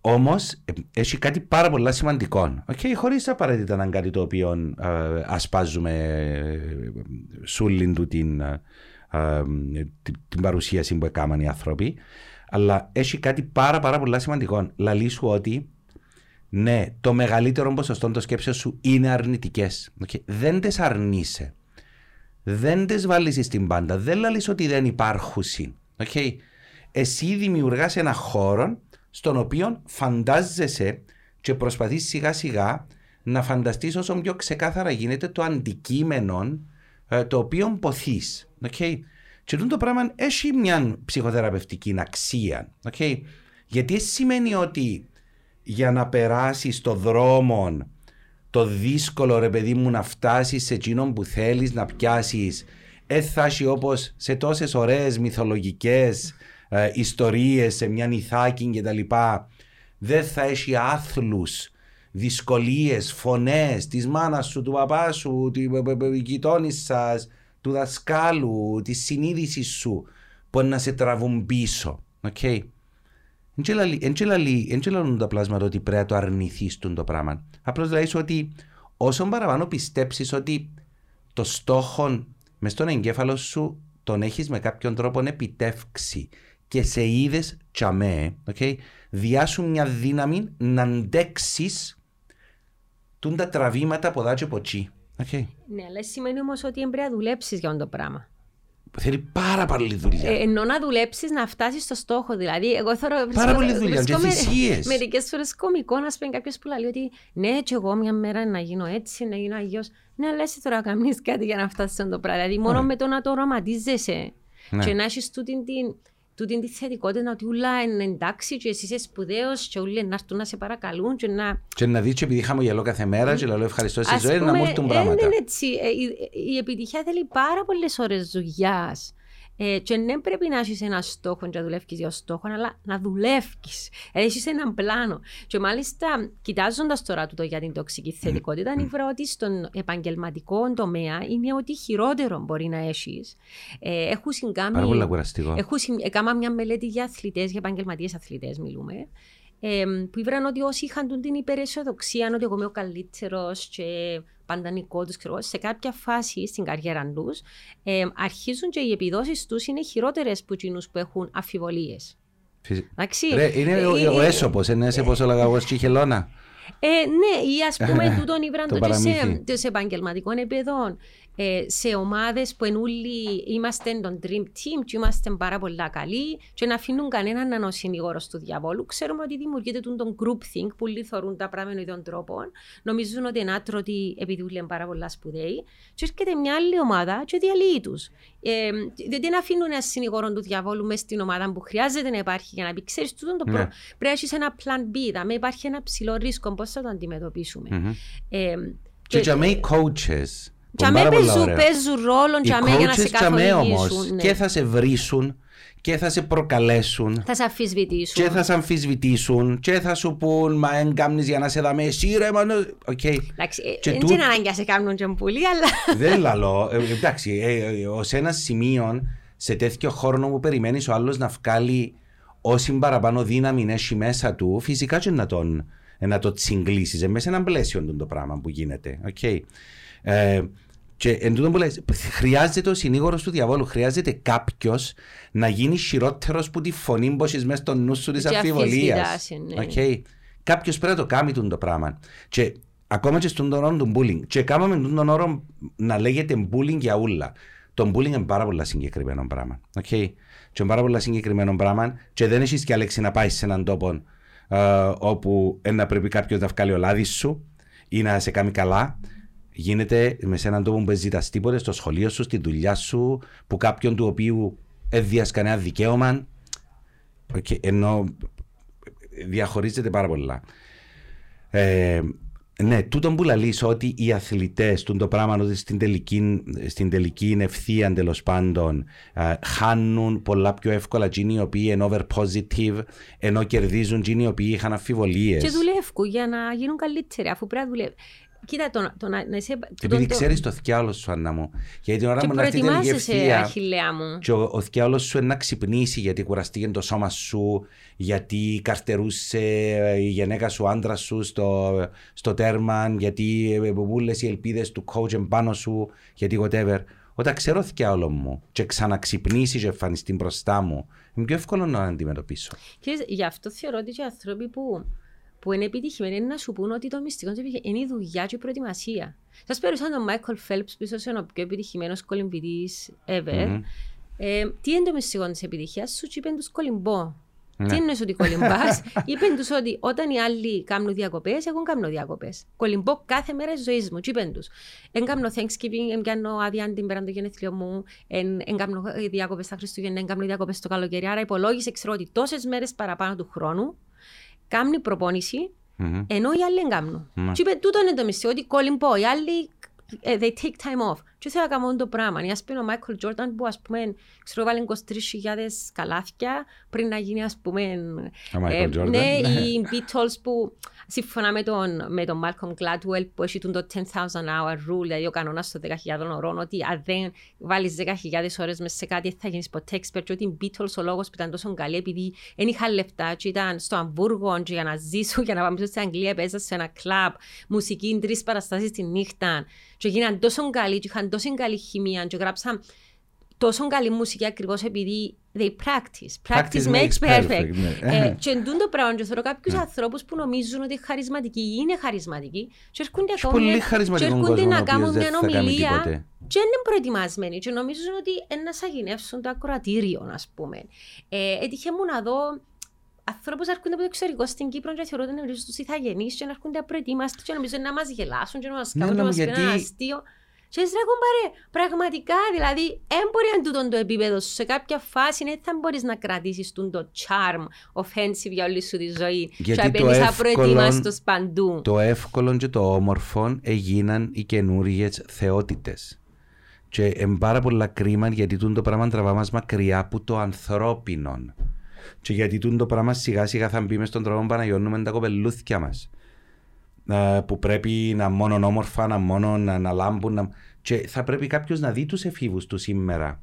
όμως ε, έχει κάτι πάρα πολύ σημαντικό. Okay, χωρίς απαραίτητα να είναι κάτι το οποίο ε, ασπάζουμε ε, σούλην του την, ε, ε, την, την παρουσίαση που έκαναν οι άνθρωποι. Αλλά έχει κάτι πάρα πάρα πολύ σημαντικό. Λαλή σου ότι ναι, το μεγαλύτερο ποσοστό των σκέψεων σου είναι αρνητικές. Okay. Δεν τι αρνείσαι. Δεν τι βάλει στην πάντα. Δεν λαλείς ότι δεν υπάρχουν. Okay. Εσύ δημιουργάς ένα χώρο στον οποίο φαντάζεσαι και προσπαθείς σιγά σιγά να φανταστείς όσο πιο ξεκάθαρα γίνεται το αντικείμενο ε, το οποίο ποθείς. Okay. Και αυτό το πράγμα έχει μια ψυχοθεραπευτική αξία. Okay. Γιατί σημαίνει ότι για να περάσεις το δρόμο το δύσκολο ρε παιδί μου να φτάσεις σε εκείνον που θέλεις να πιάσεις. Δεν θα έχει όπως σε τόσες ωραίες μυθολογικές ε, ιστορίες, σε μια νηθάκη κτλ. Δεν θα έχει άθλους δυσκολίες, φωνές της μάνας σου, του παπάς σου, τη γειτόνι σας, του δασκάλου, της συνείδησης σου που να σε τραβούν πίσω. Okay. Δεν λαλούν τα πλάσματα ότι πρέπει να το αρνηθείς το πράγμα. Απλώς λέει ότι όσο παραπάνω πιστέψεις ότι το στόχο μες στον εγκέφαλο σου τον έχεις με κάποιον τρόπο επιτεύξει και σε είδες τσαμέ, okay, διάσου μια δύναμη να αντέξεις τα τραβήματα από δάτσε από τσι. Okay. Ναι, αλλά σημαίνει όμως ότι πρέπει να δουλέψεις για αυτό το πράγμα. Θέλει πάρα πολύ δουλειά. Ε, ενώ να δουλέψεις να φτάσεις στο στόχο. Δηλαδή, εγώ θέλω. Πάρα πολύ δουλειά. Και θυσίες. Μερικές φορές κωμικό να σου πει κάποιος που λέει ότι ναι, και εγώ μια μέρα να γίνω έτσι, να γίνω αγίο. Ναι, αλλά εσύ τώρα κάνεις κάτι για να φτάσεις σε το πράγμα. Δηλαδή, μόνο ναι. με το να το οραματίζεσαι ναι. και να έχεις τούτη την τούτη τη θετικότητα ότι όλα είναι εντάξει και εσύ είσαι σπουδαίος και όλοι να έρθουν να σε παρακαλούν και να... Και να δεις και επειδή χαμογελώ κάθε μέρα και λέω ευχαριστώ στη ζωή να μου έρθουν πράγματα. Είναι έτσι. Ε, η, η επιτυχία θέλει πάρα πολλές ώρες δουλειάς. Ε, και δεν πρέπει να έχεις ένα στόχο και να δουλεύεις για στόχο, αλλά να δουλεύεις. Έχεις έναν πλάνο. Και μάλιστα, κοιτάζοντας τώρα το για την τοξική θετικότητα, mm. βρω ότι στον επαγγελματικό τομέα είναι ότι χειρότερο μπορεί να έχεις. Ε, έχουν συγκάμει. Πάρα πολύ κουραστικό. Έχουν έκανα μια μελέτη για αθλητές, για επαγγελματίες αθλητές, μιλούμε. Ε, που είπαν ότι όσοι είχαν την υπεραισιοδοξία, ότι εγώ είμαι ο καλύτερος και παντανικό του, σε κάποια φάση στην καριέρα τους, ε, αρχίζουν και οι επιδόσεις τους είναι χειρότερες από εκείνους που έχουν αφιβολίε. Ρε, είναι ο, ο έσωπος, είναι έσωπος ο λαγαγός Τσιχελώνα. Ε, ναι, ή ας πούμε τούτον ήβραν το σε, σε επαγγελματικών επίπεδων ε, σε ομάδες που όλοι είμαστε το dream team και είμαστε πάρα πολλά καλοί και να αφήνουν κανέναν να είναι ο συνηγόρος του διαβόλου. Ξέρουμε ότι δημιουργείται τον groupthink που λιθορούν τα πράγματα με τον τρόπο. Νομίζουν ότι είναι άτρωτοι επειδή είναι πάρα πολλά σπουδαίοι. Και έρχεται μια άλλη ομάδα και διαλύει τους. Ε, διότι να αφήνουν ένα συνηγόρο του διαβόλου μέσα στην ομάδα που χρειάζεται να υπάρχει για να πει: Ξέρεις, τούτο το ναι. προ... πρέπει να έχεις ένα plan B. Θα υπάρχει ένα ψηλό ρίσκο. Πώς θα το αντιμετωπίσουμε. Mm-hmm. Ε, και για οι coaches για μέ παίζουν ρόλο για να σε καθοδηγήσουν. Ναι. Και θα σε βρίσουν και θα σε προκαλέσουν. Θα σε αμφισβητήσουν. Και θα σε αμφισβητήσουν και θα σου πούν Μα εν κάμνεις για να σε δαμε εσύ ρε μανώ. Okay. Εντάξει, δεν είναι ανάγκη να σε κάνουν και πολύ, αλλά... Δεν λαλώ. Ε, εντάξει, ε, ε, ως ένα σημείο σε τέτοιο χρόνο που περιμένεις ο άλλος να βγάλει όση παραπάνω δύναμη έχει μέσα του, φυσικά και να, τον, να το τσιγκλίσεις. Μέσα σε ένα πλαίσιο το πράγμα που γίνεται. Okay. Ε, και εν τούτο που λες, χρειάζεται ο συνήγορος του διαβόλου, χρειάζεται κάποιος να γίνει χειρότερος που τη φωνή που έχεις μέσα στο νου σου της αμφιβολίας. Ναι. Okay. Κάποιος πρέπει να το κάνει το πράγμα. Και ακόμα και στον όρο του bullying. Και κάναμε τον όρο να λέγεται bullying για όλα. Το bullying είναι πάρα πολύ συγκεκριμένο πράγμα. Okay. Και είναι πάρα πολύ συγκεκριμένο πράγμα και δεν έχεις και λέξη να πάεις σε έναν τόπο uh, όπου να πρέπει κάποιος να βγάλει ο λάδι σου ή να σε κάνει καλά γίνεται με σε έναν τόπο που ζητά τίποτε στο σχολείο σου, στη δουλειά σου, που κάποιον του οποίου έδιας κανένα δικαίωμα. Okay, ενώ διαχωρίζεται πάρα πολλά. Ε, ναι, τούτο που λαλείς ότι οι αθλητές, το πράγμα ότι στην τελική, στην τελική ευθεία τέλο πάντων ε, χάνουν πολλά πιο εύκολα εκείνοι οι οποίοι είναι over positive ενώ κερδίζουν εκείνοι οι οποίοι είχαν αμφιβολίες. Και δουλεύουν για να γίνουν καλύτεροι αφού πρέπει να δουλεύουν. Κοίτα, το, το, να, να είσαι... Επειδή το, ξέρεις το θκιάλος σου, Άννα μου. Γιατί την ώρα μου να έρθει τελική ευθεία. μου. Και ο, ο θκιάλος σου είναι να ξυπνήσει γιατί κουραστήκε το σώμα σου, γιατί καρτερούσε η γυναίκα σου, άντρας σου στο, στο τέρμα, γιατί βούλες οι ελπίδες του coach πάνω σου, γιατί whatever. Όταν ξέρω θκιάλο μου και ξαναξυπνήσει και εμφανιστεί μπροστά μου, είναι πιο εύκολο να αντιμετωπίσω. Και γι' αυτό θεωρώ ότι οι άνθρωποι που που είναι επιτυχημένοι είναι να σου πούν ότι το μυστικό είναι η δουλειά και η προετοιμασία. Σας παίρνω σαν τον Μάικλ Φέλπς, πίσω σε ο πιο επιτυχημένος κολυμπητής ever. Mm-hmm. Ε, τι είναι το μυστικό της επιτυχίας, σου είπε τους κολυμπώ. Ναι. Τι εννοείς ότι κολυμπάς, είπε τους ότι όταν οι άλλοι κάνουν διακοπές, εγώ κάνω διακοπές. Κολυμπώ κάθε μέρα της ζωής μου. Τι είπε τους. Εν κάνω Thanksgiving, εν κάνω άδεια την πέραν το γενέθλιο μου, εν, εν κάνω διακοπές στα Χριστούγεννα, εν κάνω διακοπές στο καλοκαίρι. Άρα υπολόγισες, ξέρω ότι τόσες μέρες παραπάνω του χρόνου κάνει προπόνηση Μμμ. Ενώ οι άλλοι δεν κάνουν. Ναι. Και είπε τούτο είναι το μισθό, ότι calling πω, οι άλλοι ε, they take time off. Και θέλω να κάνω το πράγμα. Ας πούμε ο Μάικλ Τζόρνταν που ας πούμε, ξέρω βάλει 23.000 καλάθια πριν να γίνει ας πούμε... Ο Michael Jordan, ναι, ναι. οι Beatles που σύμφωνα με τον, με τον Malcolm Gladwell που έχει τον το 10,000 hour rule, δηλαδή ο κανόνας των 10.000 ωρών, ότι αν δεν βάλεις 10.000 ώρες μέσα σε κάτι δεν θα γίνεις ποτέ expert και ότι οι Beatles ο λόγος που ήταν τόσο καλοί επειδή δεν είχαν λεφτά και ήταν στο Αμβούργο και για να ζήσουν, για να πάμε πίσω στην Αγγλία παίζαν σε ένα κλαμπ, μουσική, τρεις παραστάσεις τη νύχτα και γίναν τόσο καλοί και είχαν τόσο καλή χημεία και γράψαν τόσο καλή μουσική ακριβώς επειδή they practice. Practice, makes perfect. ναι. Ε, και εντούν το πράγμα και θέλω κάποιους ανθρώπους που νομίζουν ότι είναι χαρισματικοί είναι χαρισματικοί και έρχονται Έχει ακόμα πολύ μια- χαρισματικό και έρχονται κόσμο, ο να οποίος κάνουν δεν μια θα κάνει ομιλία τίποτε. και δεν είναι προετοιμασμένοι και νομίζουν ότι είναι να σαγηνεύσουν το ακροατήριο, ας πούμε. Ε, έτυχε μου να δω ανθρώπους να έρχονται από το εξωτερικό στην Κύπρο και θεωρούν ότι είναι τους ηθαγενείς και να έρχονται απροετοίμαστοι και νομίζουν να μας γελάσουν και να μας Ναι, κάνουν και να ναι, μας πούν ένα γιατί- αστείο. Και έτσι λέγουν παρέ, πραγματικά, δηλαδή, δεν μπορεί να τούτον το επίπεδο σου. Σε κάποια φάση δεν θα μπορείς να κρατήσεις τον το charm offensive για όλη σου τη ζωή. Γιατί και το απένεις εύκολο- απροετοίμαστος παντού. Το εύκολο και το όμορφο έγιναν οι καινούριε θεότητες. Και είναι πάρα πολλά κρίμα γιατί τούτο το πράγμα τραβάς μας μακριά από το ανθρώπινο. Και γιατί τούτο το πράγμα σιγά σιγά θα μπει μες στον τρόπο που αναγιώνουμε τα κοπελούθια μας. Ε, που πρέπει να μόνο όμορφα, να μόνο να, να λάμπουν. Να... Και θα πρέπει κάποιος να δει τους εφήβους του σήμερα.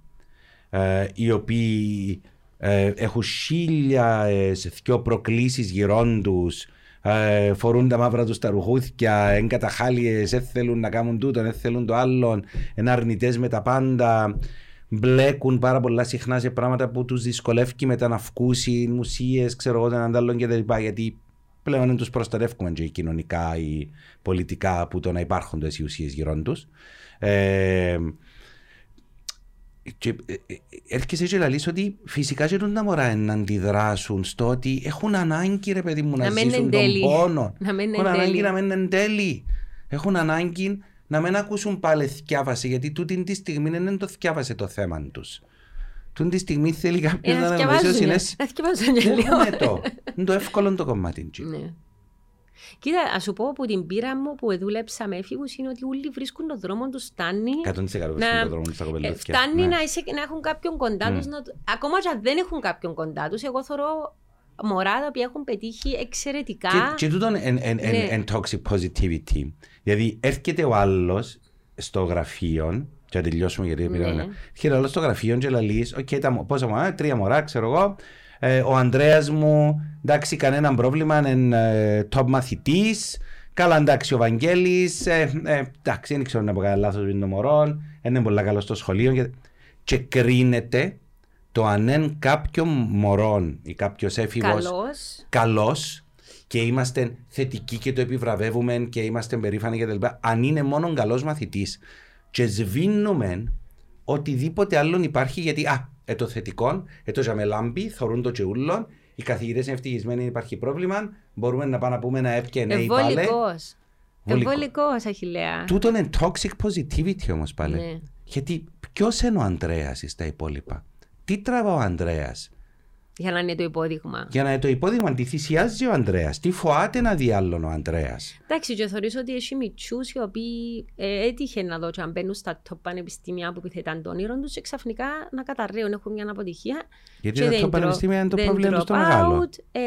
Ε, οι οποίοι ε, έχουν χίλιες δυο προκλήσεις γύρω τους, ε, φορούν τα μαύρα τους τα ρουχούθια, εν καταχάλιες, δεν θέλουν να κάνουν τούτο, δεν θέλουν το άλλον, είναι αρνητές με τα πάντα, μπλέκουν πάρα πολλά συχνά σε πράγματα που τους δυσκολεύει μετά να βγούσει μουσίες, ξέρω εγώ, έναν άλλον κτλ. Γιατί πλέον δεν τους προστατεύουμε και κοινωνικά ή πολιτικά από το να υπάρχουν τόσες οι ουσίες γύρω τους. Ε, και ε, ε, έρχεσαι και λαλείς ότι φυσικά και τα μωρά να αντιδράσουν στο ότι έχουν ανάγκη ρε παιδί μου να, Να μην ζήσουν εν τον τέλει. πόνο. Να μην έχουν εν ανάγκη τέλει. να μην εν τέλει. Έχουν ανάγκη να μην ακούσουν πάλι θκιάβαση γιατί τούτη τη στιγμή δεν είναι το θκιάβασε το θέμα τους. Τούτη τη στιγμή θέλει Ε, κάποιος να να αναγνωρίσει ότι θκιαβάζουν, είναι... να θκιαβάζουν και Δεν λίγο. έχουμε το. Είναι το εύκολο το κομμάτι. τζι. Ναι. Κοίτα, ας σου πω από την πείρα μου που δούλεψα με έφηβους είναι ότι όλοι βρίσκουν τον δρόμο τους, φτάνει. 100% βρίσκουν να- τον δρόμο τους στα ε, κοπελούθια. φτάνει Ναι. να, είσαι, να έχουν κάποιον κοντά Mm. τους, να, ακόμα και αν δεν έχουν κάποιον κοντά τους, εγώ θεωρώ μωρά τα οποία έχουν πετύχει εξαιρετικά. Και, και τούτο είναι Ναι. toxic positivity. Δηλαδή έρχεται ο άλλος στο γραφείο, και να τελειώσουμε γιατί Ναι. πήραμε. Έρχεται ο άλλο στο γραφείο και λέει: Οκ, τα, πόσα μωρά, τρία ε, μωρά, ξέρω εγώ. Ε, ο Ανδρέας μου, εντάξει, κανένα πρόβλημα, είναι ε, top μαθητής. Καλά, εντάξει, ο Βαγγέλης, ε, ε, εντάξει, δεν ξέρω να πω κανένα λάθος με το μωρό, είναι πολύ καλό στο σχολείο. Και, και κρίνεται το αν είναι κάποιο μωρό ή κάποιος έφηβος Καλός. καλός και είμαστε θετικοί και το επιβραβεύουμε και είμαστε περήφανοι κτλ. Αν είναι μόνο καλός μαθητής και σβήνουμε οτιδήποτε άλλον υπάρχει γιατί α, ε, το θετικό, ε, το ζαμελάμπι, θωρούν το τσεούλον, οι καθηγητές είναι ευτυχισμένοι, υπάρχει πρόβλημα, μπορούμε να πάμε να πούμε ένα έπια ναι ή πάλι. Εμβολικός. Βολικό. Εμβολικός, Αχιλέα. Τούτο είναι toxic positivity όμως πάλι. Ναι. Γιατί ποιος είναι ο Ανδρέας στα υπόλοιπα; Τι τραβά ο Ανδρέας; Για να είναι το υπόδειγμα. Για να είναι το υπόδειγμα, τι θυσιάζει ο Ανδρέας. Τι φοάται να δει άλλον ο Ανδρέας. Εντάξει, και θεωρείς ότι έχει μητσούς οι οποίοι ε, έτυχε να δω και αν μπαίνουν στα top πανεπιστήμια που επιθετάν το όνειρο τους και ξαφνικά να καταρρέουν, έχουν μια αποτυχία. Γιατί και τα δεν top πανεπιστήμια είναι το δεν πρόβλημα τους το drop μεγάλο. out, ε,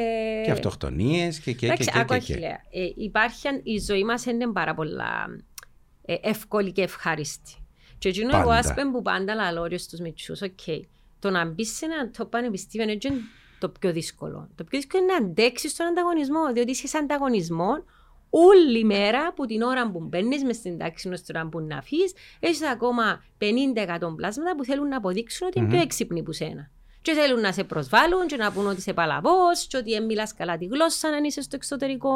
Και αυτοκτονίες και και και Εντάξει, και, άκου και, και. Αχιλέα. Ε, υπάρχει, η ζωή μας είναι πάρα πολλά ε, εύκολη και ευχάριστη. Και εκείνο εγώ Πάντα. ας πούμε που πάντα λαλώ ρε στους μητσούς, οκ, το να μπεις σε ένα top πανεπιστήμιο είναι το πιο δύσκολο. Το πιο δύσκολο είναι να αντέξεις τον ανταγωνισμό, διότι είσαι σε ανταγωνισμό όλη μέρα που την ώρα που μπαίνεις μες στην τάξη ώστε την ώρα που να φύγεις, έχεις ακόμα 50 εκατομπλάσματα που θέλουν να αποδείξουν ότι είναι πιο έξυπνοι που σένα. Και θέλουν να σε προσβάλλουν και να πούν ότι είσαι παλαβός και ότι δεν μιλάς καλά τη γλώσσα αν είσαι στο εξωτερικό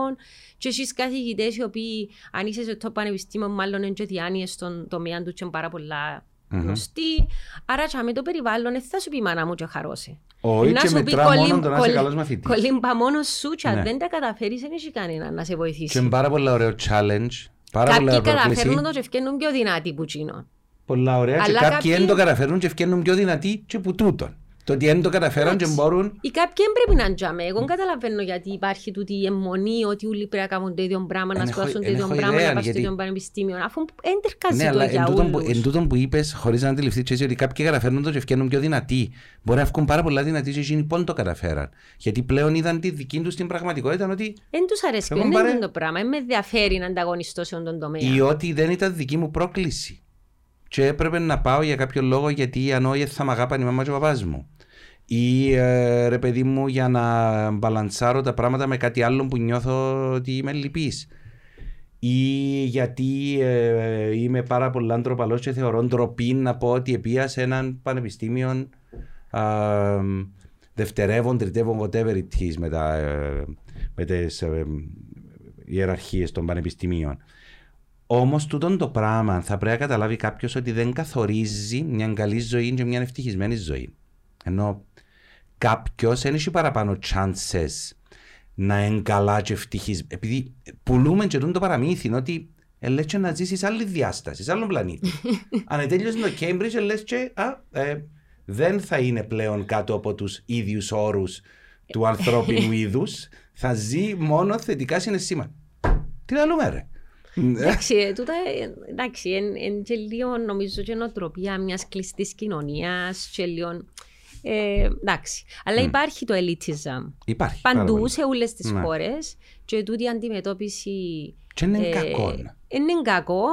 και εσείς καθηγητές οι οποίοι αν είσαι στο top πανεπιστήμιο μάλλον είναι και διάνοιες στον τομέα τους και είναι πάρα πολλά Μμμ. γνωστοί. Άρα και με το περιβάλλον δεν θα σου πει η μάνα μου και χαρώσει. Όχι Να και σου πει μετρά κολλή- μόνο το να είσαι κολλή- καλός μαθητής. Κολύμπα μόνος σου και αν Ναι. δεν τα καταφέρεις δεν έχει κανένα να σε Και βοηθήσει. είναι πάρα πολύ ωραίο challenge. Πάρα πολύ Κάποιοι ωραία πρόκληση. καταφέρνουν το και ευκαινούν πιο δυνατοί που τσίνο. Πολλά ωραία. Και Αλλά κάποιοι κάποιοι- δεν το καταφέρνουν και ευκαινούν πιο δυνατοί και που τούτον. Το ότι δεν το καταφέραν και μπορούν. Ή κάποιοι δεν πρέπει να τζάμε. Εγώ καταλαβαίνω γιατί υπάρχει τούτη η αιμονή ότι όλοι πρέπει να κάνουν το ίδιο πράγμα, να σπουδάσουν το ίδιο πράγμα, να πάνε στο ίδιο πανεπιστήμιο. Αφού δεν τερκάζει Ναι, το αλλά για εν τούτον που, όλους. εν τούτον που είπες, χωρίς να αντιληφθείς και εσύ, ότι κάποιοι καταφέρνουν το και ευκαινούν πιο δυνατοί. Μπορεί να βγουν πάρα πολλά δυνατοί και εκείνοι πόν το καταφέραν. Γιατί πλέον είδαν τη δική τους την πραγματικότητα ότι Δεν τους αρέσει, Εγώ δεν πάρε- είναι το πράγμα. Δεν με ενδιαφέρει να ανταγωνιστώ σε αυτόν τον τομέα. ή ότι δεν ήταν δική μου πρόκληση. Και έπρεπε να πάω για κάποιο λόγο γιατί αν όχι θα μ' αγάπαν η μαμά και ο παπάς μου. Ή ε, ρε παιδί μου για να μπαλανσάρω τα πράγματα με κάτι άλλο που νιώθω ότι είμαι λυπής. Ή γιατί ε, είμαι πάρα πολύ ντροπαλός και θεωρώ ντροπή να πω ότι επία σε έναν πανεπιστήμιο α, δευτερεύον, τριτεύον, whatever it is με, τα, ε, με τις ε, ιεραρχίες των πανεπιστημίων. Όμως, τούτον το πράγμα θα πρέπει να καταλάβει κάποιος ότι δεν καθορίζει μια καλή ζωή και μια ευτυχισμένη ζωή. Ενώ κάποιος δεν έχει παραπάνω chances να είναι καλά και ευτυχισμένο. Επειδή πουλούμε και τούτο το παραμύθι ότι λες και να ζήσει σε άλλη διάσταση, σε άλλον πλανήτη. Αν τέλειωσε το Cambridge, λες και α, ε, δεν θα είναι πλέον κάτω από τους ίδιους όρους του ανθρώπινου είδους. Θα ζει μόνο θετικά συναισθήματα. Τι να λέμε, ρε. Εντάξει, ε, τούτα, ε, εντάξει, είναι και λίγο νομίζω και νοοτροπία μιας κλειστής κοινωνίας και λίγο... Ε, εντάξει, αλλά υπάρχει το elitism. Υπάρχει. πάρα Παντού, πολύ. σε όλες τις Ναι. χώρες και τούτη η αντιμετώπιση... Και είναι ε, κακό. Είναι κακό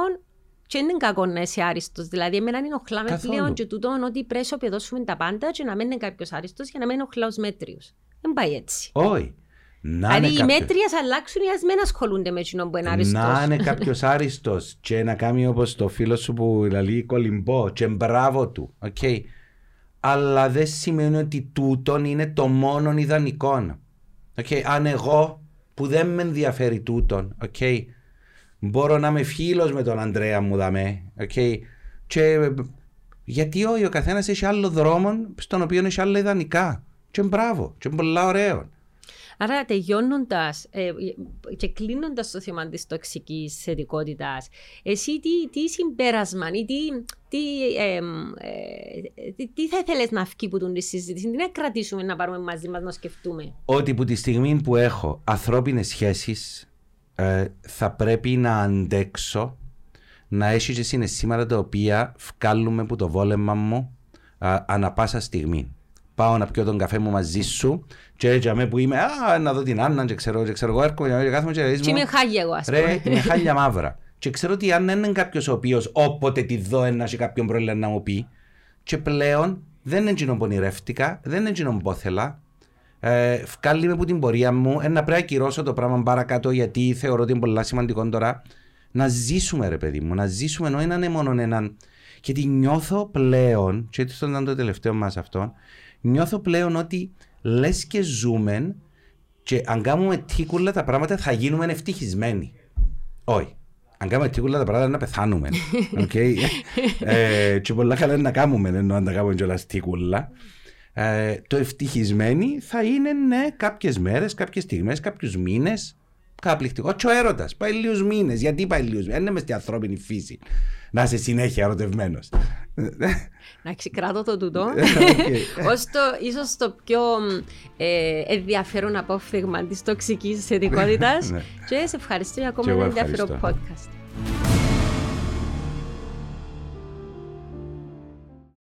και είναι κακό να είσαι άριστος. Δηλαδή, εμένα ενοχλά με Καθόλου. πλέον και τούτο ότι πρέπει να ισοπεδώσουμε τα πάντα και να μην είναι κάποιος άριστος για να μην ενοχλά ως μέτριος. Δεν πάει έτσι. Όχι. Να Δηλαδή, είναι οι κάποιος- μέτριες αλλάξουν, οι ας μην ασχολούνται με εκείνον που είναι άριστος. Να είναι κάποιος άριστος και να κάνει όπως το φίλο σου που λέει κολυμπώ και μπράβο του. οκ. Αλλά δεν σημαίνει ότι τούτον είναι το μόνο ιδανικό. οκ. Αν εγώ που δεν με ενδιαφέρει τούτον, οκ, μπορώ να είμαι φίλος με τον Αντρέα μου δαμέ. οκ, Και γιατί όχι, ο καθένας έχει άλλο δρόμο στον οποίο έχει άλλα ιδανικά. Και μπράβο, και πολλά ωραίο. Άρα τελειώνοντας ε, και κλείνοντας το θέμα της τοξικής θετικότητας, εσύ τι, τι συμπέρασμα ή τι, τι, εμ, ε, τι, τι θα ήθελες να βγει από την συζήτηση, τι να κρατήσουμε να πάρουμε μαζί μας να σκεφτούμε; ότι που τη στιγμή που έχω ανθρώπινες σχέσεις ε, θα πρέπει να αντέξω να έχει και συναισθήματα τα οποία βγάλουμε από το βόλεμα μου α, ανα πάσα στιγμή. Πάω να πιω τον καφέ μου μαζί σου και έτσι αμέ που είμαι, α, να δω την Άννα και ξέρω, και ξέρω εγώ έρχομαι και κάθομαι και λες Και μου, είμαι χάγια εγώ, ας ρε, πούμε. είμαι χάλια μαύρα. Και ξέρω ότι αν είναι κάποιος ο οποίος όποτε τη δω ένα και κάποιον πρόβλημα να μου πει, και πλέον δεν είναι εκείνο που ονειρεύτηκα, δεν είναι εκείνο που ήθελα. Ε, βγάλει με από την πορεία μου. Ένα πρέπει να ακυρώσω το πράγμα παρακάτω γιατί θεωρώ ότι είναι πολύ σημαντικό τώρα. Να ζήσουμε, ρε παιδί μου, να ζήσουμε ενώ είναι μόνο έναν. Γιατί νιώθω πλέον, και έτσι ήταν το τελευταίο μας αυτό, νιώθω πλέον ότι λες και ζούμε και αν κάνουμε τίκουλα τα πράγματα θα γίνουμε ευτυχισμένοι. Όχι. Αν κάνουμε τίκουλα τα πράγματα να πεθάνουμε. Okay. ε, και πολλά καλά είναι να κάνουμε ενώ αν τα κάνουμε κιόλας τίκουλα. Ε, το ευτυχισμένοι θα είναι ναι κάποιες μέρες, κάποιες στιγμές, κάποιους μήνες. Καταπληκτικό. Και ο έρωτας. Πάει λίγους μήνες. Γιατί πάει λίγους μήνες; Δεν είναι μες στην ανθρώπινη φύση. Να είσαι συνέχεια ερωτευμένος. Εντάξει, κράτω το τούτο. Οκ. Ως το, ίσως το πιο ε, ενδιαφέρον απόφθεγμα της τοξικής θετικότητας Ναι. και σε ευχαριστώ για ακόμα Και εγώ ένα ενδιαφέρον ευχαριστώ. podcast.